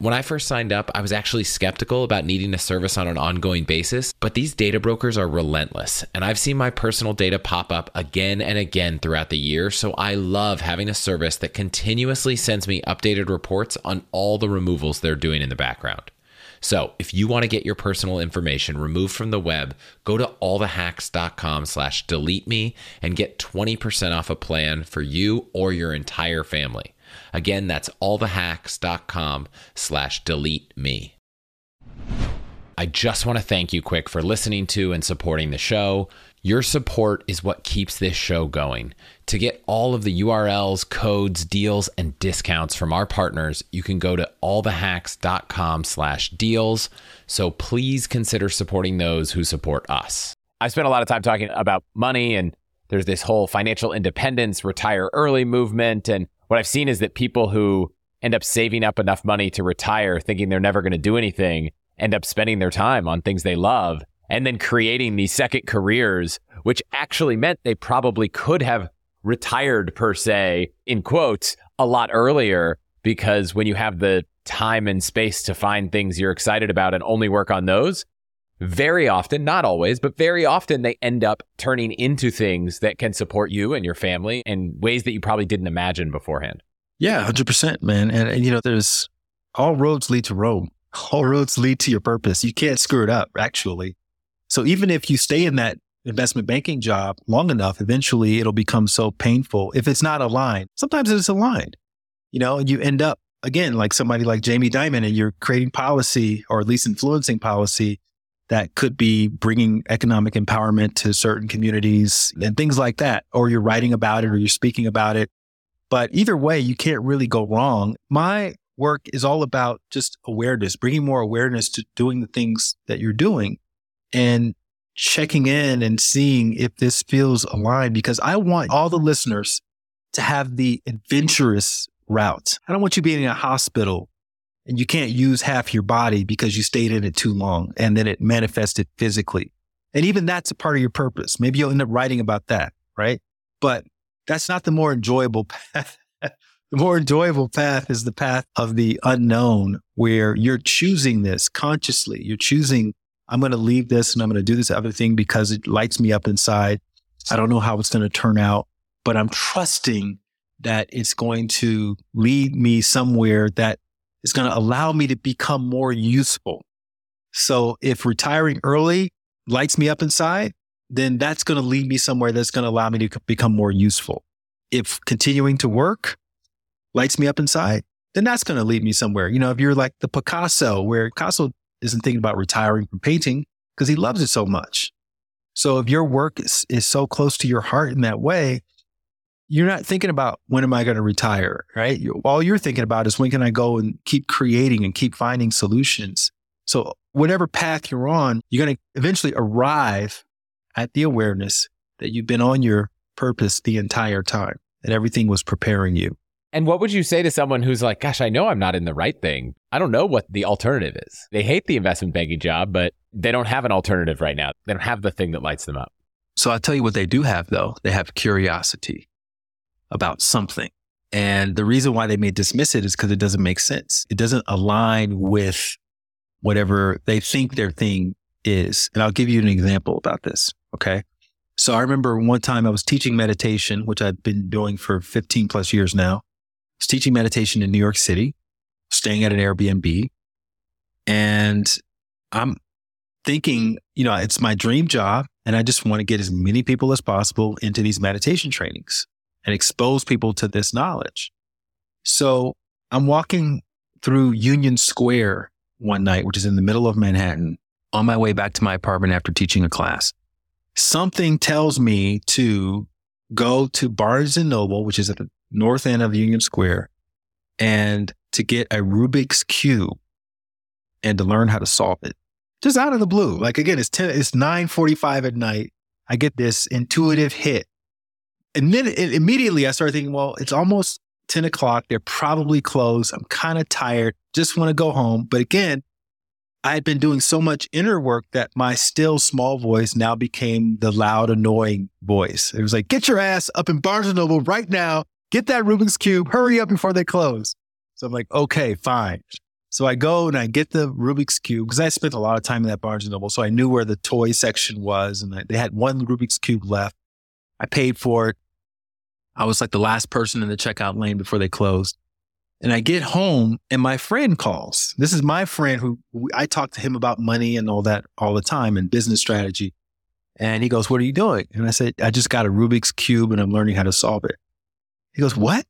Speaker 2: When I first signed up, I was actually skeptical about needing a service on an ongoing basis, but these data brokers are relentless, and I've seen my personal data pop up again and again throughout the year, so I love having a service that continuously sends me updated reports on all the removals they're doing in the background. So if you want to get your personal information removed from the web, go to allthehacks.com slash delete me and get 20% off a plan for you or your entire family. Again, that's allthehacks.com slash delete me. I just want to thank you quick for listening to and supporting the show. Your support is what keeps this show going. To get all of the URLs, codes, deals, and discounts from our partners, you can go to allthehacks.com slash deals. So please consider supporting those who support us.
Speaker 1: I spent a lot of time talking about money and there's this whole financial independence, retire early movement. And what I've seen is that people who end up saving up enough money to retire thinking they're never going to do anything end up spending their time on things they love and then creating these second careers, which actually meant they probably could have retired per se, in quotes, a lot earlier because when you have the time and space to find things you're excited about and only work on those, very often, not always, but very often they end up turning into things that can support you and your family in ways that you probably didn't imagine beforehand.
Speaker 3: Yeah, 100%, man. And, and, you know, there's all roads lead to Rome. All roads lead to your purpose. You can't screw it up, actually. So even if you stay in that investment banking job long enough, eventually it'll become so painful if it's not aligned. Sometimes it's aligned, you know, and you end up again like somebody like Jamie Dimon and you're creating policy or at least influencing policy that could be bringing economic empowerment to certain communities and things like that. Or you're writing about it or you're speaking about it. But either way, you can't really go wrong. My work is all about just awareness, bringing more awareness to doing the things that you're doing and checking in and seeing if this feels aligned because I want all the listeners to have the adventurous route. I don't want you being in a hospital and you can't use half your body because you stayed in it too long and then it manifested physically. And even that's a part of your purpose. Maybe you'll end up writing about that, right? But that's not the more enjoyable path. the more enjoyable path is the path of the unknown where you're choosing this consciously. You're choosing, I'm going to leave this and I'm going to do this other thing because it lights me up inside. I don't know how it's going to turn out, but I'm trusting that it's going to lead me somewhere that is going to allow me to become more useful. So if retiring early lights me up inside, then that's going to lead me somewhere that's going to allow me to become more useful. If continuing to work lights me up inside, then that's going to lead me somewhere. You know, if you're like the Picasso, where Picasso isn't thinking about retiring from painting because he loves it so much. So if your work is, is so close to your heart in that way, you're not thinking about when am I going to retire, right? All you're thinking about is when can I go and keep creating and keep finding solutions. So whatever path you're on, you're going to eventually arrive at the awareness that you've been on your purpose the entire time and everything was preparing you.
Speaker 1: And what would you say to someone who's like, gosh, I know I'm not in the right thing. I don't know what the alternative is. They hate the investment banking job, but they don't have an alternative right now. They don't have the thing that lights them up.
Speaker 3: So I'll tell you what they do have though. They have curiosity about something. And the reason why they may dismiss it is because it doesn't make sense. It doesn't align with whatever they think their thing is. And I'll give you an example about this. Okay. So I remember one time I was teaching meditation, which I've been doing for 15 plus years now. Was teaching meditation in New York City, staying at an Airbnb. And I'm thinking, you know, it's my dream job. And I just want to get as many people as possible into these meditation trainings and expose people to this knowledge. So I'm walking through Union Square one night, which is in the middle of Manhattan, on my way back to my apartment after teaching a class. Something tells me to go to Barnes and Noble, which is at the north end of Union Square, and to get a Rubik's Cube and to learn how to solve it. Just out of the blue. Like again, it's 10, it's 945 at night. I get this intuitive hit and then it, immediately I started thinking, well, it's almost 10 o'clock. They're probably closed. I'm kind of tired. Just want to go home. But again, I had been doing so much inner work that my still small voice now became the loud, annoying voice. It was like, get your ass up in Barnes and Noble right now. Get that Rubik's Cube. Hurry up before they close. So I'm like, okay, fine. So I go and I get the Rubik's Cube because I spent a lot of time in that Barnes and Noble. So I knew where the toy section was and they had one Rubik's Cube left. I paid for it. I was like the last person in the checkout lane before they closed. And I get home and my friend calls. This is my friend who I talk to him about money and all that all the time and business strategy. And he goes, What are you doing? And I said, I just got a Rubik's Cube and I'm learning how to solve it. He goes, What?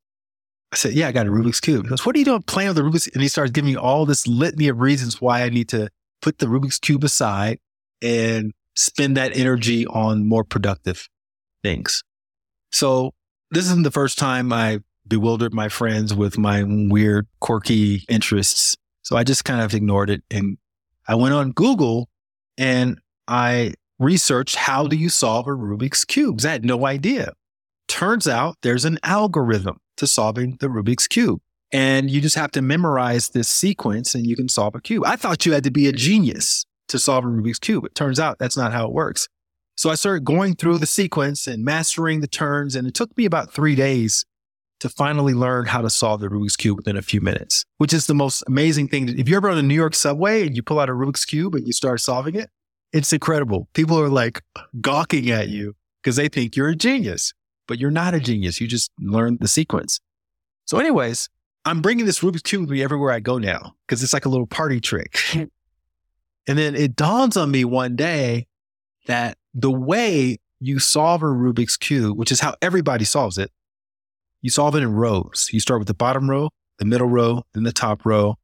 Speaker 3: I said, Yeah, I got a Rubik's Cube. He goes, What are you doing playing with the Rubik's? And he starts giving me all this litany of reasons why I need to put the Rubik's Cube aside and spend that energy on more productive things. So this isn't the first time I bewildered my friends with my weird, quirky interests. So I just kind of ignored it. And I went on Google and I researched how do you solve a Rubik's Cube? I had no idea. Turns out there's an algorithm to solving the Rubik's Cube. And you just have to memorize this sequence and you can solve a cube. I thought you had to be a genius to solve a Rubik's Cube. It turns out that's not how it works. So I started going through the sequence and mastering the turns. And it took me about three days to finally learn how to solve the Rubik's Cube within a few minutes, which is the most amazing thing. If you're ever on a New York subway and you pull out a Rubik's Cube and you start solving it, it's incredible. People are like gawking at you because they think you're a genius, but you're not a genius. You just learned the sequence. So, anyways, I'm bringing this Rubik's Cube with me everywhere I go now because it's like a little party trick. and then it dawns on me one day that the way you solve a Rubik's Cube, which is how everybody solves it, you solve it in rows. You start with the bottom row, the middle row, then the top row,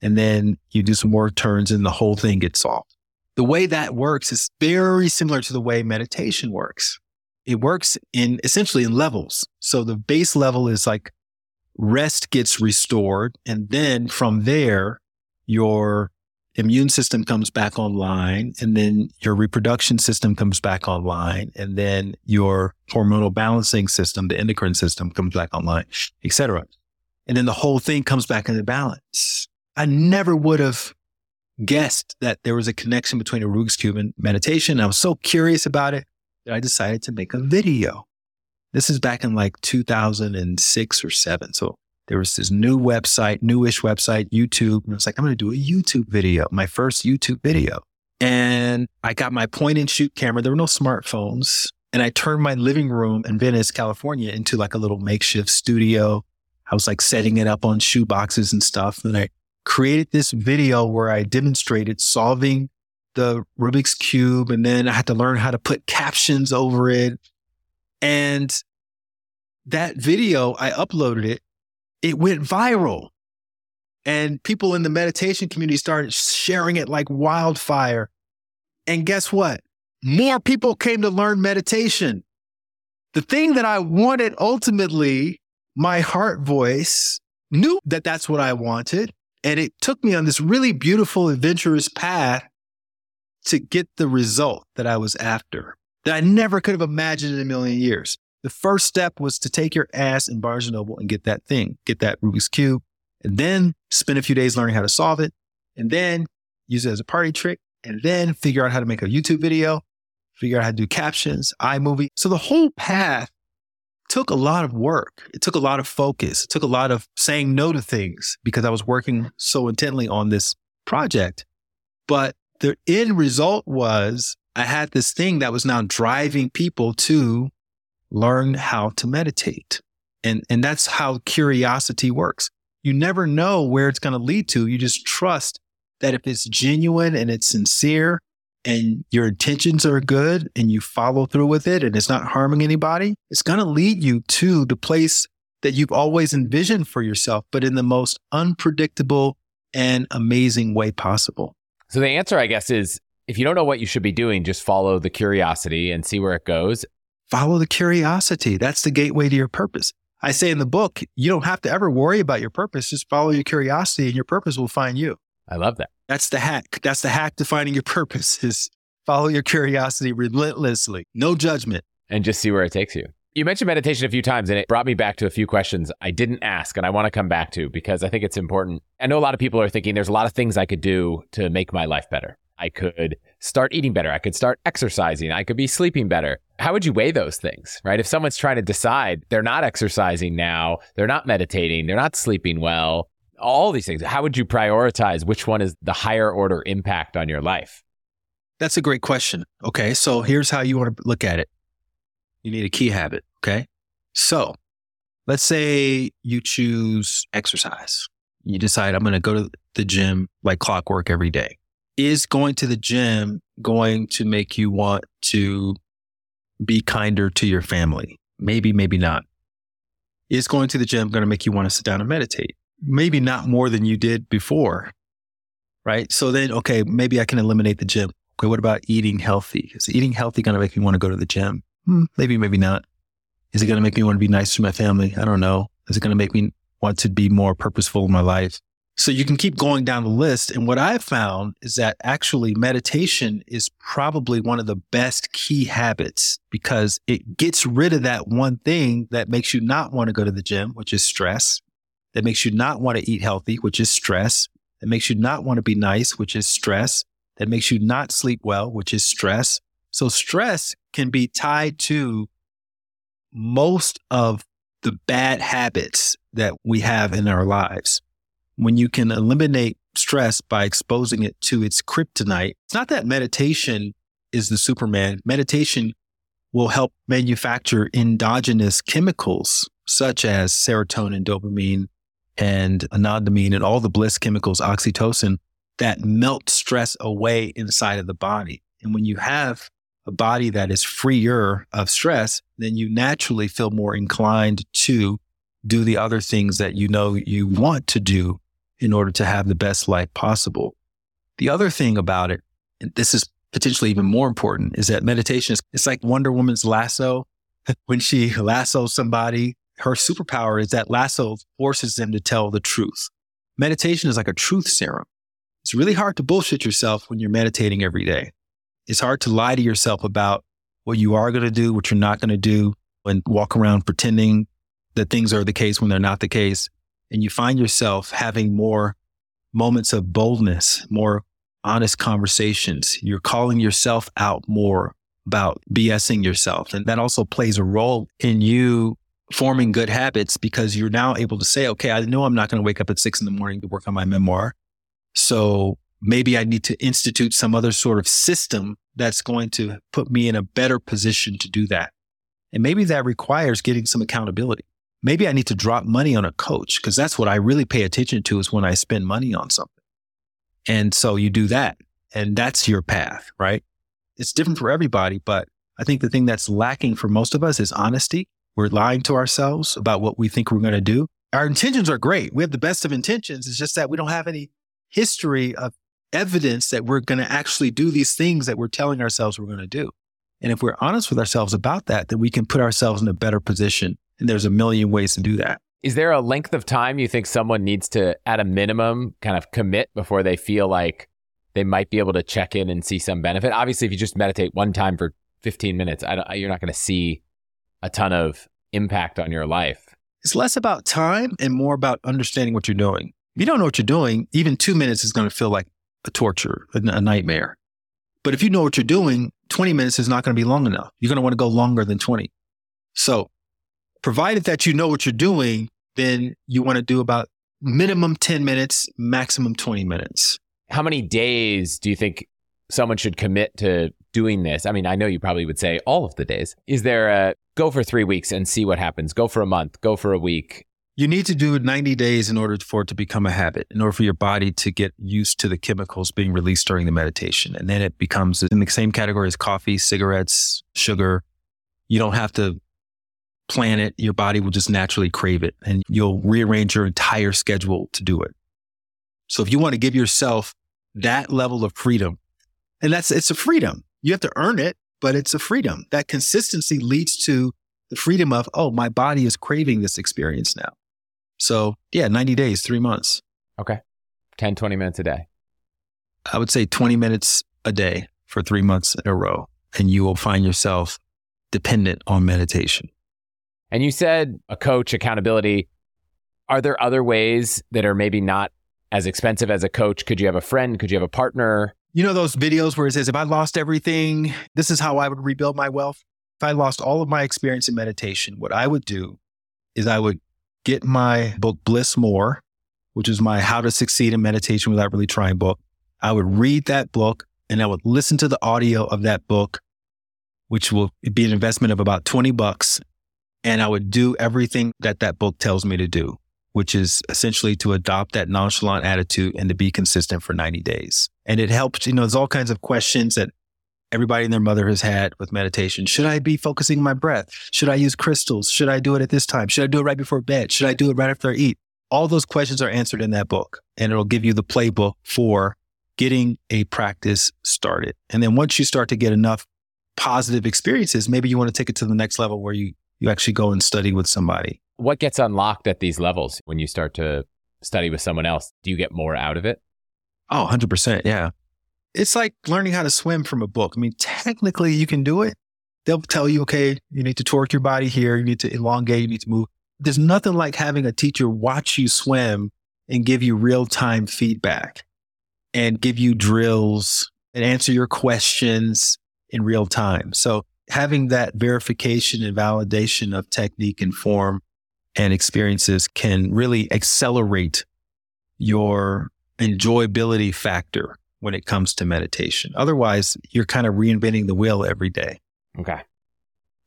Speaker 3: and then you do some more turns and the whole thing gets solved. The way that works is very similar to the way meditation works. It works in essentially in levels. So the base level is like rest gets restored. And then from there, your immune system comes back online and then your reproduction system comes back online and then your hormonal balancing system the endocrine system comes back online etc and then the whole thing comes back into balance i never would have guessed that there was a connection between a Rubik's cube and meditation i was so curious about it that i decided to make a video this is back in like 2006 or 7 so there was this new website, newish website, YouTube. And I was like, I'm going to do a YouTube video, my first YouTube video. And I got my point and shoot camera. There were no smartphones. And I turned my living room in Venice, California into like a little makeshift studio. I was like setting it up on shoe boxes and stuff. And I created this video where I demonstrated solving the Rubik's Cube. And then I had to learn how to put captions over it. And that video, I uploaded it it went viral. And people in the meditation community started sharing it like wildfire. And guess what? More people came to learn meditation. The thing that I wanted ultimately, my heart voice knew that that's what I wanted. And it took me on this really beautiful, adventurous path to get the result that I was after that I never could have imagined in a million years. The first step was to take your ass in Barnes & Noble and get that thing, get that Rubik's Cube, and then spend a few days learning how to solve it, and then use it as a party trick, and then figure out how to make a YouTube video, figure out how to do captions, iMovie. So the whole path took a lot of work. It took a lot of focus. It took a lot of saying no to things because I was working so intently on this project. But the end result was I had this thing that was now driving people to learn how to meditate. And, and that's how curiosity works. You never know where it's going to lead to. You just trust that if it's genuine and it's sincere and your intentions are good and you follow through with it and it's not harming anybody, it's going to lead you to the place that you've always envisioned for yourself, but in the most unpredictable and amazing way possible.
Speaker 1: So the answer, I guess, is if you don't know what you should be doing, just follow the curiosity and see where it goes
Speaker 3: follow the curiosity. That's the gateway to your purpose. I say in the book, you don't have to ever worry about your purpose. Just follow your curiosity and your purpose will find you.
Speaker 1: I love that.
Speaker 3: That's the hack. That's the hack to finding your purpose is follow your curiosity relentlessly. No judgment.
Speaker 1: And just see where it takes you. You mentioned meditation a few times and it brought me back to a few questions I didn't ask and I want to come back to because I think it's important. I know a lot of people are thinking there's a lot of things I could do to make my life better. I could start eating better. I could start exercising. I could be sleeping better. How would you weigh those things, right? If someone's trying to decide they're not exercising now, they're not meditating, they're not sleeping well, all these things. How would you prioritize which one is the higher order impact on your life?
Speaker 3: That's a great question. Okay. So here's how you want to look at it. You need a key habit. Okay. So let's say you choose exercise. You decide I'm going to go to the gym like clockwork every day. Is going to the gym going to make you want to be kinder to your family? Maybe, maybe not. Is going to the gym going to make you want to sit down and meditate? Maybe not more than you did before. Right. So then, okay, maybe I can eliminate the gym. Okay. What about eating healthy? Is eating healthy going to make me want to go to the gym? Hmm, maybe, maybe not. Is it going to make me want to be nice to my family? I don't know. Is it going to make me want to be more purposeful in my life? So you can keep going down the list. And what I've found is that actually meditation is probably one of the best key habits because it gets rid of that one thing that makes you not want to go to the gym, which is stress, that makes you not want to eat healthy, which is stress, that makes you not want to be nice, which is stress, that makes you not sleep well, which is stress. So stress can be tied to most of the bad habits that we have in our lives. When you can eliminate stress by exposing it to its kryptonite, it's not that meditation is the Superman. Meditation will help manufacture endogenous chemicals such as serotonin, dopamine, and anandamide, and all the bliss chemicals, oxytocin, that melt stress away inside of the body. And when you have a body that is freer of stress, then you naturally feel more inclined to do the other things that you know you want to do in order to have the best life possible. The other thing about it, and this is potentially even more important, is that meditation is it's like Wonder Woman's lasso. when she lassos somebody, her superpower is that lasso forces them to tell the truth. Meditation is like a truth serum. It's really hard to bullshit yourself when you're meditating every day. It's hard to lie to yourself about what you are going to do, what you're not going to do, and walk around pretending that things are the case when they're not the case. And you find yourself having more moments of boldness, more honest conversations. You're calling yourself out more about BSing yourself. And that also plays a role in you forming good habits because you're now able to say, okay, I know I'm not going to wake up at six in the morning to work on my memoir. So maybe I need to institute some other sort of system that's going to put me in a better position to do that. And maybe that requires getting some accountability. Maybe I need to drop money on a coach because that's what I really pay attention to is when I spend money on something. And so you do that and that's your path, right? It's different for everybody, but I think the thing that's lacking for most of us is honesty. We're lying to ourselves about what we think we're going to do. Our intentions are great. We have the best of intentions. It's just that we don't have any history of evidence that we're going to actually do these things that we're telling ourselves we're going to do. And if we're honest with ourselves about that, then we can put ourselves in a better position. And there's a million ways to do that.
Speaker 1: Is there a length of time you think someone needs to, at a minimum, kind of commit before they feel like they might be able to check in and see some benefit? Obviously, if you just meditate one time for 15 minutes, you're not going to see a ton of impact on your life.
Speaker 3: It's less about time and more about understanding what you're doing. If you don't know what you're doing, even two minutes is going to feel like a torture, a, a nightmare. But if you know what you're doing, 20 minutes is not going to be long enough. You're going to want to go longer than 20. So, provided that you know what you're doing, then you want to do about minimum 10 minutes, maximum 20 minutes.
Speaker 1: How many days do you think someone should commit to doing this? I mean, I know you probably would say all of the days. Is there a go for three weeks and see what happens? Go for a month, go for a week.
Speaker 3: You need to do it 90 days in order for it to become a habit, in order for your body to get used to the chemicals being released during the meditation. And then it becomes in the same category as coffee, cigarettes, sugar. You don't have to plan it. Your body will just naturally crave it and you'll rearrange your entire schedule to do it. So if you want to give yourself that level of freedom, and that's, it's a freedom. You have to earn it, but it's a freedom. That consistency leads to the freedom of, oh, my body is craving this experience now. So yeah, 90 days, three months.
Speaker 1: Okay. 10, 20 minutes a day.
Speaker 3: I would say 20 minutes a day for three months in a row, and you will find yourself dependent on meditation.
Speaker 1: And you said a coach, accountability. Are there other ways that are maybe not as expensive as a coach? Could you have a friend? Could you have a partner?
Speaker 3: You know those videos where it says, if I lost everything, this is how I would rebuild my wealth? If I lost all of my experience in meditation, what I would do is I would get my book Bliss More, which is my How to Succeed in Meditation Without Really Trying book. I would read that book and I would listen to the audio of that book, which will be an investment of about 20 bucks. And I would do everything that that book tells me to do, which is essentially to adopt that nonchalant attitude and to be consistent for 90 days. And it helped, you know, there's all kinds of questions that everybody and their mother has had with meditation. Should I be focusing my breath? Should I use crystals? Should I do it at this time? Should I do it right before bed? Should I do it right after I eat? All those questions are answered in that book and it'll give you the playbook for getting a practice started. And then once you start to get enough positive experiences, maybe you want to take it to the next level where you, you actually go and study with somebody.
Speaker 1: What gets unlocked at these levels when you start to study with someone else? Do you get more out of it?
Speaker 3: Oh, 100%. Yeah. It's like learning how to swim from a book. I mean, technically you can do it. They'll tell you, okay, you need to torque your body here. You need to elongate. You need to move. There's nothing like having a teacher watch you swim and give you real time feedback and give you drills and answer your questions in real time. So having that verification and validation of technique and form and experiences can really accelerate your enjoyability factor when it comes to meditation. Otherwise, you're kind of reinventing the wheel every day.
Speaker 1: Okay.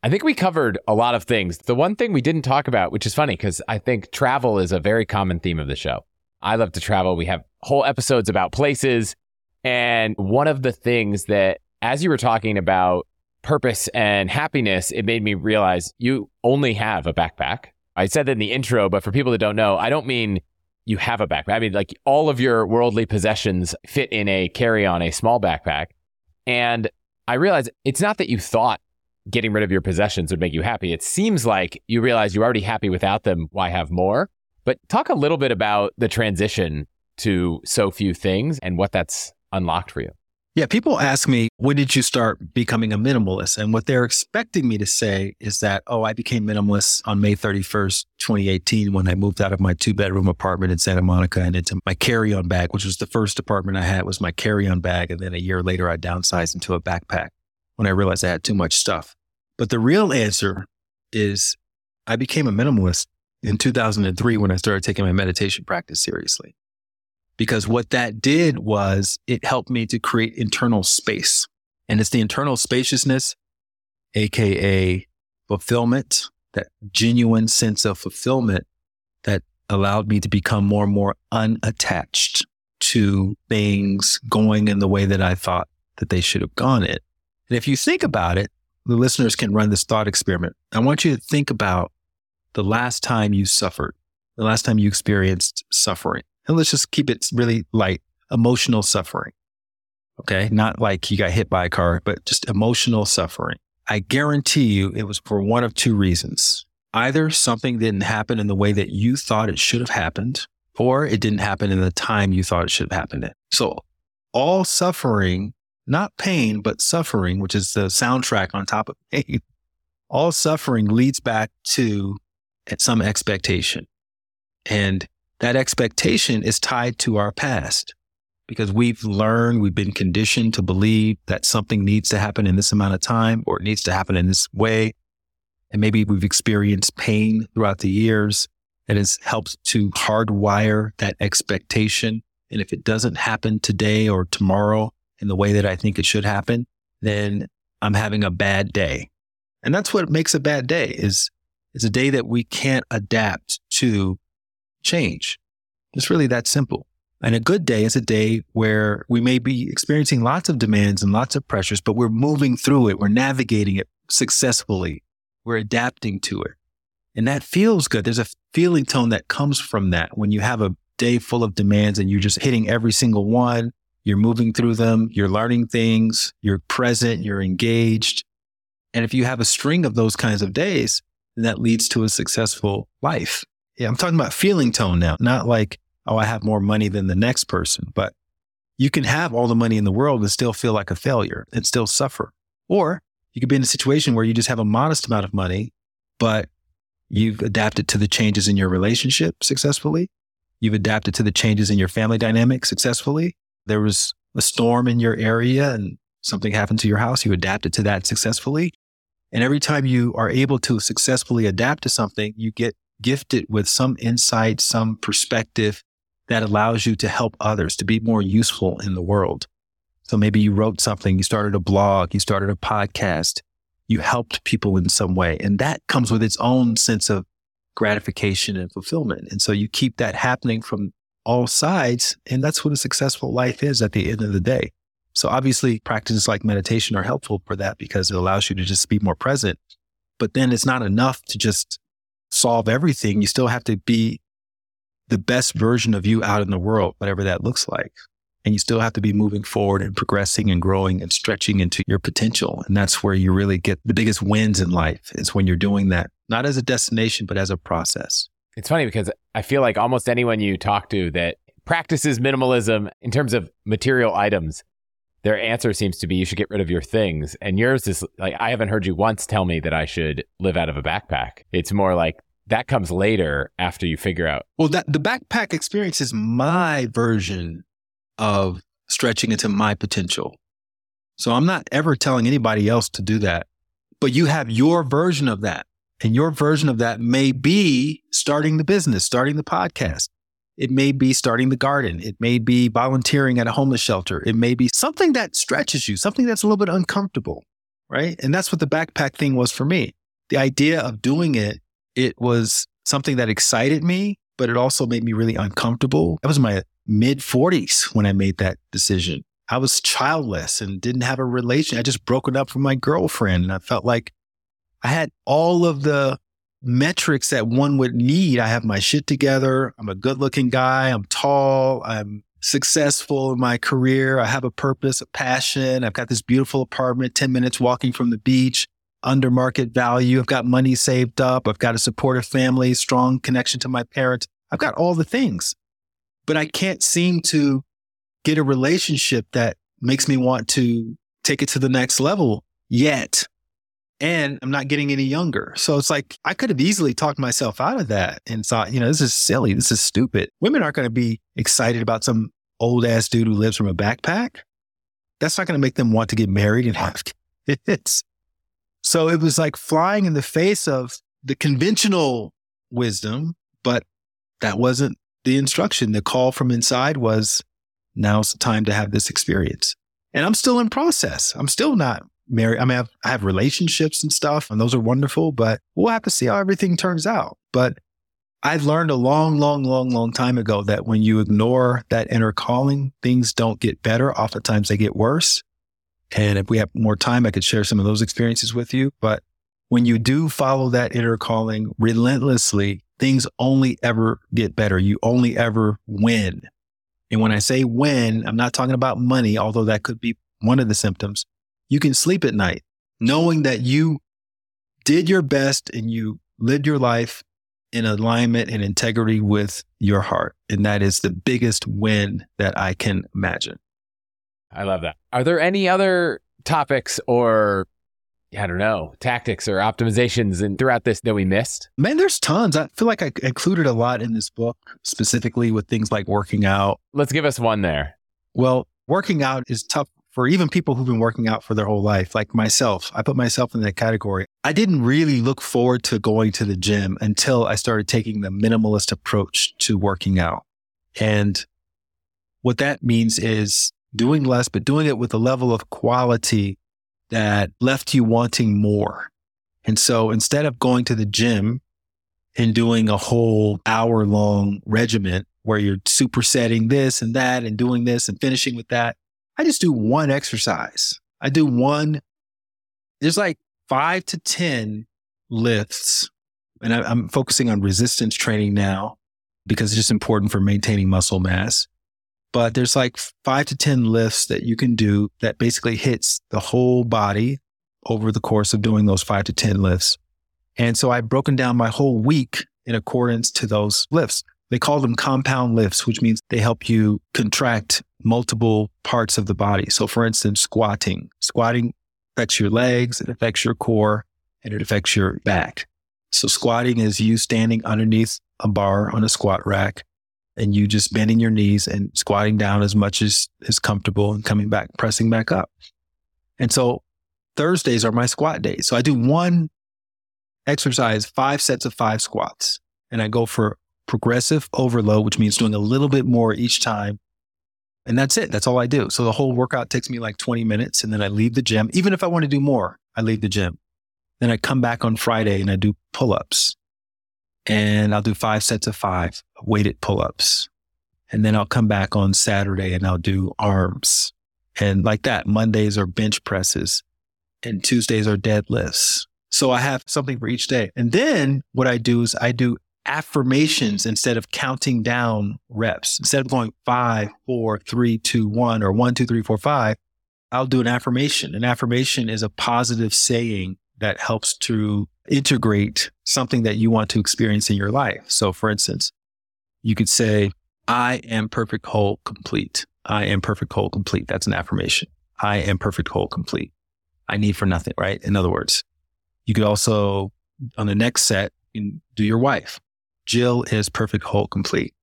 Speaker 1: I think we covered a lot of things. The one thing we didn't talk about, which is funny because I think travel is a very common theme of the show. I love to travel. We have whole episodes about places. And one of the things that, as you were talking about purpose and happiness, it made me realize you only have a backpack. I said that in the intro, but for people that don't know, I don't mean you have a backpack. I mean, like all of your worldly possessions fit in a carry on, a small backpack. And I realized it's not that you thought getting rid of your possessions would make you happy. It seems like you realize you're already happy without them. Why have more? But talk a little bit about the transition to so few things and what that's unlocked for you.
Speaker 3: Yeah, people ask me, when did you start becoming a minimalist? And what they're expecting me to say is that, oh, I became minimalist on May 31st, 2018, when I moved out of my two bedroom apartment in Santa Monica and into my carry on bag, which was the first apartment I had was my carry on bag. And then a year later, I downsized into a backpack when I realized I had too much stuff. But the real answer is I became a minimalist in 2003 when I started taking my meditation practice seriously because what that did was it helped me to create internal space. And it's the internal spaciousness, AKA fulfillment, that genuine sense of fulfillment that allowed me to become more and more unattached to things going in the way that I thought that they should have gone in. And if you think about it, the listeners can run this thought experiment. I want you to think about the last time you suffered, the last time you experienced suffering and let's just keep it really light, emotional suffering. Okay. Not like you got hit by a car, but just emotional suffering. I guarantee you it was for one of two reasons. Either something didn't happen in the way that you thought it should have happened, or it didn't happen in the time you thought it should have happened in. So all suffering, not pain, but suffering, which is the soundtrack on top of pain, all suffering leads back to some expectation. And that expectation is tied to our past because we've learned, we've been conditioned to believe that something needs to happen in this amount of time or it needs to happen in this way. And maybe we've experienced pain throughout the years that has helped to hardwire that expectation. And if it doesn't happen today or tomorrow in the way that I think it should happen, then I'm having a bad day. And that's what makes a bad day is, is a day that we can't adapt to change. It's really that simple. And a good day is a day where we may be experiencing lots of demands and lots of pressures, but we're moving through it. We're navigating it successfully. We're adapting to it. And that feels good. There's a feeling tone that comes from that when you have a day full of demands and you're just hitting every single one. You're moving through them. You're learning things. You're present. You're engaged. And if you have a string of those kinds of days, then that leads to a successful life. Yeah, I'm talking about feeling tone now, not like, oh, I have more money than the next person, but you can have all the money in the world and still feel like a failure and still suffer. Or you could be in a situation where you just have a modest amount of money, but you've adapted to the changes in your relationship successfully. You've adapted to the changes in your family dynamic successfully. There was a storm in your area and something happened to your house. You adapted to that successfully. And every time you are able to successfully adapt to something, you get gifted with some insight, some perspective that allows you to help others, to be more useful in the world. So maybe you wrote something, you started a blog, you started a podcast, you helped people in some way. And that comes with its own sense of gratification and fulfillment. And so you keep that happening from all sides. And that's what a successful life is at the end of the day. So obviously practices like meditation are helpful for that because it allows you to just be more present. But then it's not enough to just solve everything. You still have to be the best version of you out in the world, whatever that looks like. And you still have to be moving forward and progressing and growing and stretching into your potential. And that's where you really get the biggest wins in life is when you're doing that, not as a destination, but as a process.
Speaker 1: It's funny because I feel like almost anyone you talk to that practices minimalism in terms of material items, their answer seems to be you should get rid of your things. And yours is like, I haven't heard you once tell me that I should live out of a backpack. It's more like that comes later after you figure out.
Speaker 3: Well, that the backpack experience is my version of stretching into my potential. So I'm not ever telling anybody else to do that, but you have your version of that. And your version of that may be starting the business, starting the podcast. It may be starting the garden. It may be volunteering at a homeless shelter. It may be something that stretches you, something that's a little bit uncomfortable, right? And that's what the backpack thing was for me. The idea of doing it, it was something that excited me, but it also made me really uncomfortable. That was in my mid 40s when I made that decision. I was childless and didn't have a relation. I just broken up from my girlfriend and I felt like I had all of the metrics that one would need. I have my shit together. I'm a good looking guy. I'm tall. I'm successful in my career. I have a purpose, a passion. I've got this beautiful apartment, 10 minutes walking from the beach, under market value. I've got money saved up. I've got a supportive family, strong connection to my parents. I've got all the things, but I can't seem to get a relationship that makes me want to take it to the next level yet and I'm not getting any younger. So it's like I could have easily talked myself out of that and thought, you know, this is silly. This is stupid. Women aren't going to be excited about some old ass dude who lives from a backpack. That's not going to make them want to get married and have kids. So it was like flying in the face of the conventional wisdom, but that wasn't the instruction. The call from inside was now's the time to have this experience. And I'm still in process. I'm still not married. I mean, I have, I have relationships and stuff, and those are wonderful, but we'll have to see how everything turns out. But I've learned a long, long, long, long time ago that when you ignore that inner calling, things don't get better. Oftentimes they get worse. And if we have more time, I could share some of those experiences with you. But when you do follow that inner calling relentlessly, things only ever get better. You only ever win. And when I say win, I'm not talking about money, although that could be one of the symptoms you can sleep at night knowing that you did your best and you lived your life in alignment and integrity with your heart. And that is the biggest win that I can imagine.
Speaker 1: I love that. Are there any other topics or I don't know, tactics or optimizations and throughout this that we missed?
Speaker 3: Man, there's tons. I feel like I included a lot in this book, specifically with things like working out.
Speaker 1: Let's give us one there.
Speaker 3: Well, working out is tough for even people who've been working out for their whole life, like myself, I put myself in that category. I didn't really look forward to going to the gym until I started taking the minimalist approach to working out. And what that means is doing less, but doing it with a level of quality that left you wanting more. And so instead of going to the gym and doing a whole hour long regimen where you're supersetting this and that and doing this and finishing with that, I just do one exercise. I do one, there's like five to 10 lifts. And I, am focusing on resistance training now because it's just important for maintaining muscle mass. But there's like five to 10 lifts that you can do that basically hits the whole body over the course of doing those five to 10 lifts. And so I've broken down my whole week in accordance to those lifts. They call them compound lifts, which means they help you contract multiple parts of the body. So, for instance, squatting. Squatting affects your legs, it affects your core, and it affects your back. So, squatting is you standing underneath a bar on a squat rack and you just bending your knees and squatting down as much as is comfortable and coming back, pressing back up. And so, Thursdays are my squat days. So, I do one exercise, five sets of five squats, and I go for progressive overload, which means doing a little bit more each time. And that's it. That's all I do. So the whole workout takes me like 20 minutes and then I leave the gym. Even if I want to do more, I leave the gym. Then I come back on Friday and I do pull ups and I'll do five sets of five weighted pull ups. And then I'll come back on Saturday and I'll do arms and like that. Mondays are bench presses and Tuesdays are deadlifts. So I have something for each day. And then what I do is I do affirmations instead of counting down reps. Instead of going five, four, three, two, one, or one, two, three, four, five, I'll do an affirmation. An affirmation is a positive saying that helps to integrate something that you want to experience in your life. So, for instance, you could say, I am perfect, whole, complete. I am perfect, whole, complete. That's an affirmation. I am perfect, whole, complete. I need for nothing, right? In other words, you could also, on the next set, do your wife. Jill is perfect, whole, complete.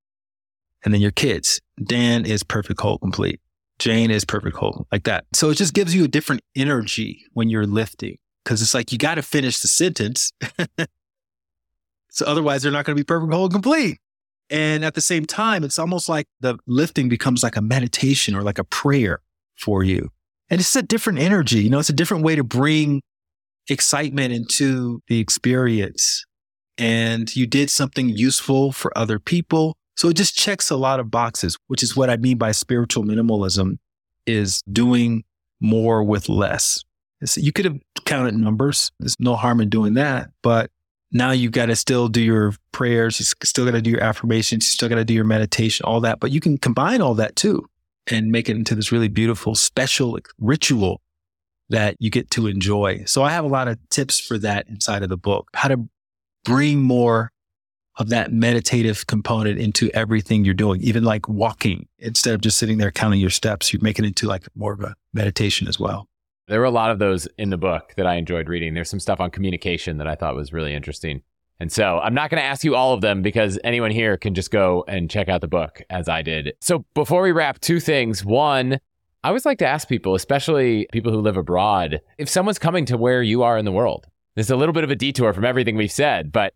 Speaker 3: And then your kids. Dan is perfect, whole, complete. Jane is perfect, whole, like that. So it just gives you a different energy when you're lifting because it's like you got to finish the sentence. so otherwise, they're not going to be perfect, whole, complete. And at the same time, it's almost like the lifting becomes like a meditation or like a prayer for you. And it's a different energy. You know, it's a different way to bring excitement into the experience. And you did something useful for other people. So it just checks a lot of boxes, which is what I mean by spiritual minimalism is doing more with less. So you could have counted numbers. There's no harm in doing that. But now you've got to still do your prayers. You still got to do your affirmations. You still got to do your meditation, all that. But you can combine all that too and make it into this really beautiful, special ritual that you get to enjoy. So I have a lot of tips for that inside of the book, how to bring more of that meditative component into everything you're doing, even like walking. Instead of just sitting there counting your steps, you're making it into like more of a meditation as well.
Speaker 1: There were a lot of those in the book that I enjoyed reading. There's some stuff on communication that I thought was really interesting. And so I'm not going to ask you all of them because anyone here can just go and check out the book as I did. So before we wrap, two things. One, I always like to ask people, especially people who live abroad, if someone's coming to where you are in the world. There's a little bit of a detour from everything we've said, but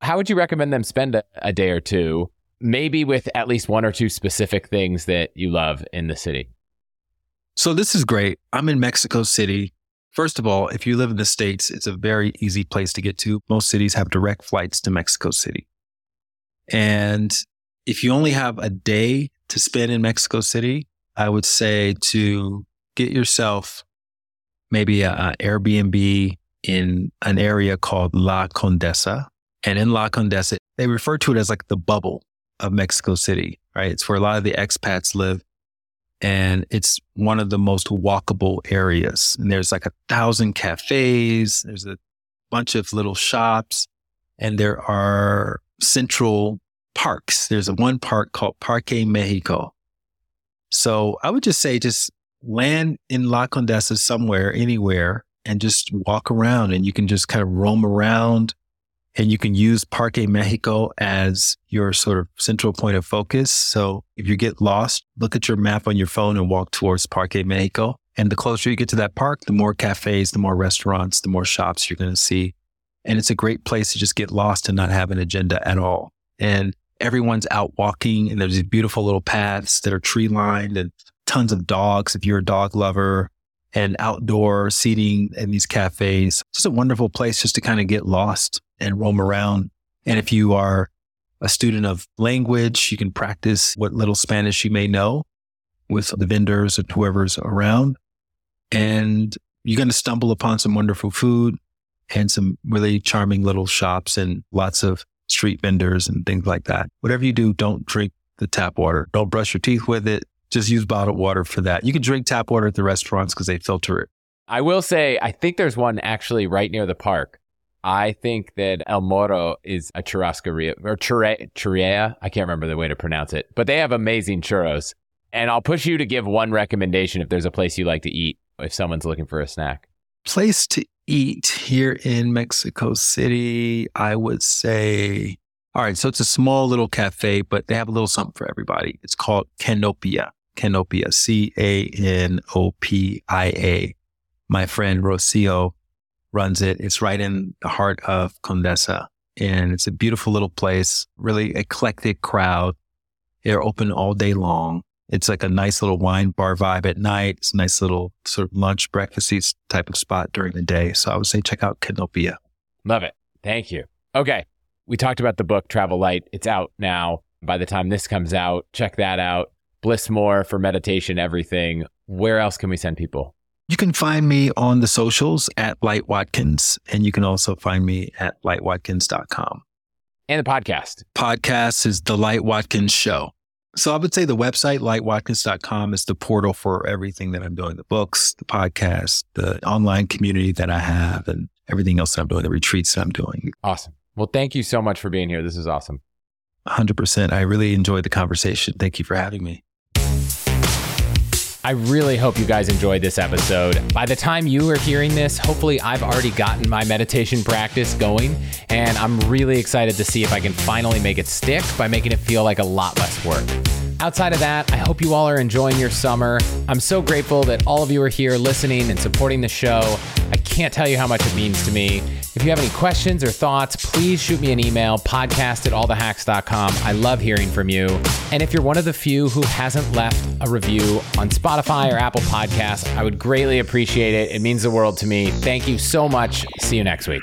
Speaker 1: how would you recommend them spend a, a day or two, maybe with at least one or two specific things that you love in the city?
Speaker 3: So this is great. I'm in Mexico City. First of all, if you live in the States, it's a very easy place to get to. Most cities have direct flights to Mexico City. And if you only have a day to spend in Mexico City, I would say to get yourself maybe an Airbnb in an area called La Condesa. And in La Condesa, they refer to it as like the bubble of Mexico City, right? It's where a lot of the expats live and it's one of the most walkable areas. And there's like a thousand cafes, there's a bunch of little shops, and there are central parks. There's a one park called Parque Mexico. So I would just say just land in La Condesa somewhere, anywhere, and just walk around and you can just kind of roam around and you can use Parque Mexico as your sort of central point of focus. So if you get lost, look at your map on your phone and walk towards Parque Mexico. And the closer you get to that park, the more cafes, the more restaurants, the more shops you're going to see. And it's a great place to just get lost and not have an agenda at all. And everyone's out walking and there's these beautiful little paths that are tree lined and tons of dogs if you're a dog lover and outdoor seating in these cafes. It's just a wonderful place just to kind of get lost and roam around. And if you are a student of language, you can practice what little Spanish you may know with the vendors and whoever's around. And you're going to stumble upon some wonderful food and some really charming little shops and lots of street vendors and things like that. Whatever you do, don't drink the tap water. Don't brush your teeth with it. Just use bottled water for that. You can drink tap water at the restaurants because they filter it.
Speaker 1: I will say, I think there's one actually right near the park I think that El Moro is a churrascaria or churrea. I can't remember the way to pronounce it, but they have amazing churros. And I'll push you to give one recommendation if there's a place you like to eat if someone's looking for a snack.
Speaker 3: Place to eat here in Mexico City, I would say. All right, so it's a small little cafe, but they have a little something for everybody. It's called Canopia. Canopia, C A N O P I A. My friend Rocio runs it. It's right in the heart of Condesa. and it's a beautiful little place, really eclectic crowd. They're open all day long. It's like a nice little wine bar vibe at night. It's a nice little sort of lunch, breakfasty type of spot during the day. So I would say check out Canopia.
Speaker 1: Love it. Thank you. Okay. We talked about the book Travel Light. It's out now. By the time this comes out, check that out. Bliss More for meditation, everything. Where else can we send people?
Speaker 3: You can find me on the socials at Light Watkins, and you can also find me at lightwatkins.com.
Speaker 1: And the podcast.
Speaker 3: Podcast is The Light Watkins Show. So I would say the website, lightwatkins.com, is the portal for everything that I'm doing the books, the podcast, the online community that I have, and everything else that I'm doing, the retreats that I'm doing.
Speaker 1: Awesome. Well, thank you so much for being here. This is awesome.
Speaker 3: 100%. I really enjoyed the conversation. Thank you for having me.
Speaker 1: I really hope you guys enjoyed this episode. By the time you are hearing this, hopefully I've already gotten my meditation practice going, and I'm really excited to see if I can finally make it stick by making it feel like a lot less work. Outside of that, I hope you all are enjoying your summer. I'm so grateful that all of you are here listening and supporting the show. I can't tell you how much it means to me. If you have any questions or thoughts, please shoot me an email, podcast at allthehacks.com. I love hearing from you. And if you're one of the few who hasn't left a review on Spotify or Apple Podcasts, I would greatly appreciate it. It means the world to me. Thank you so much. See you next week.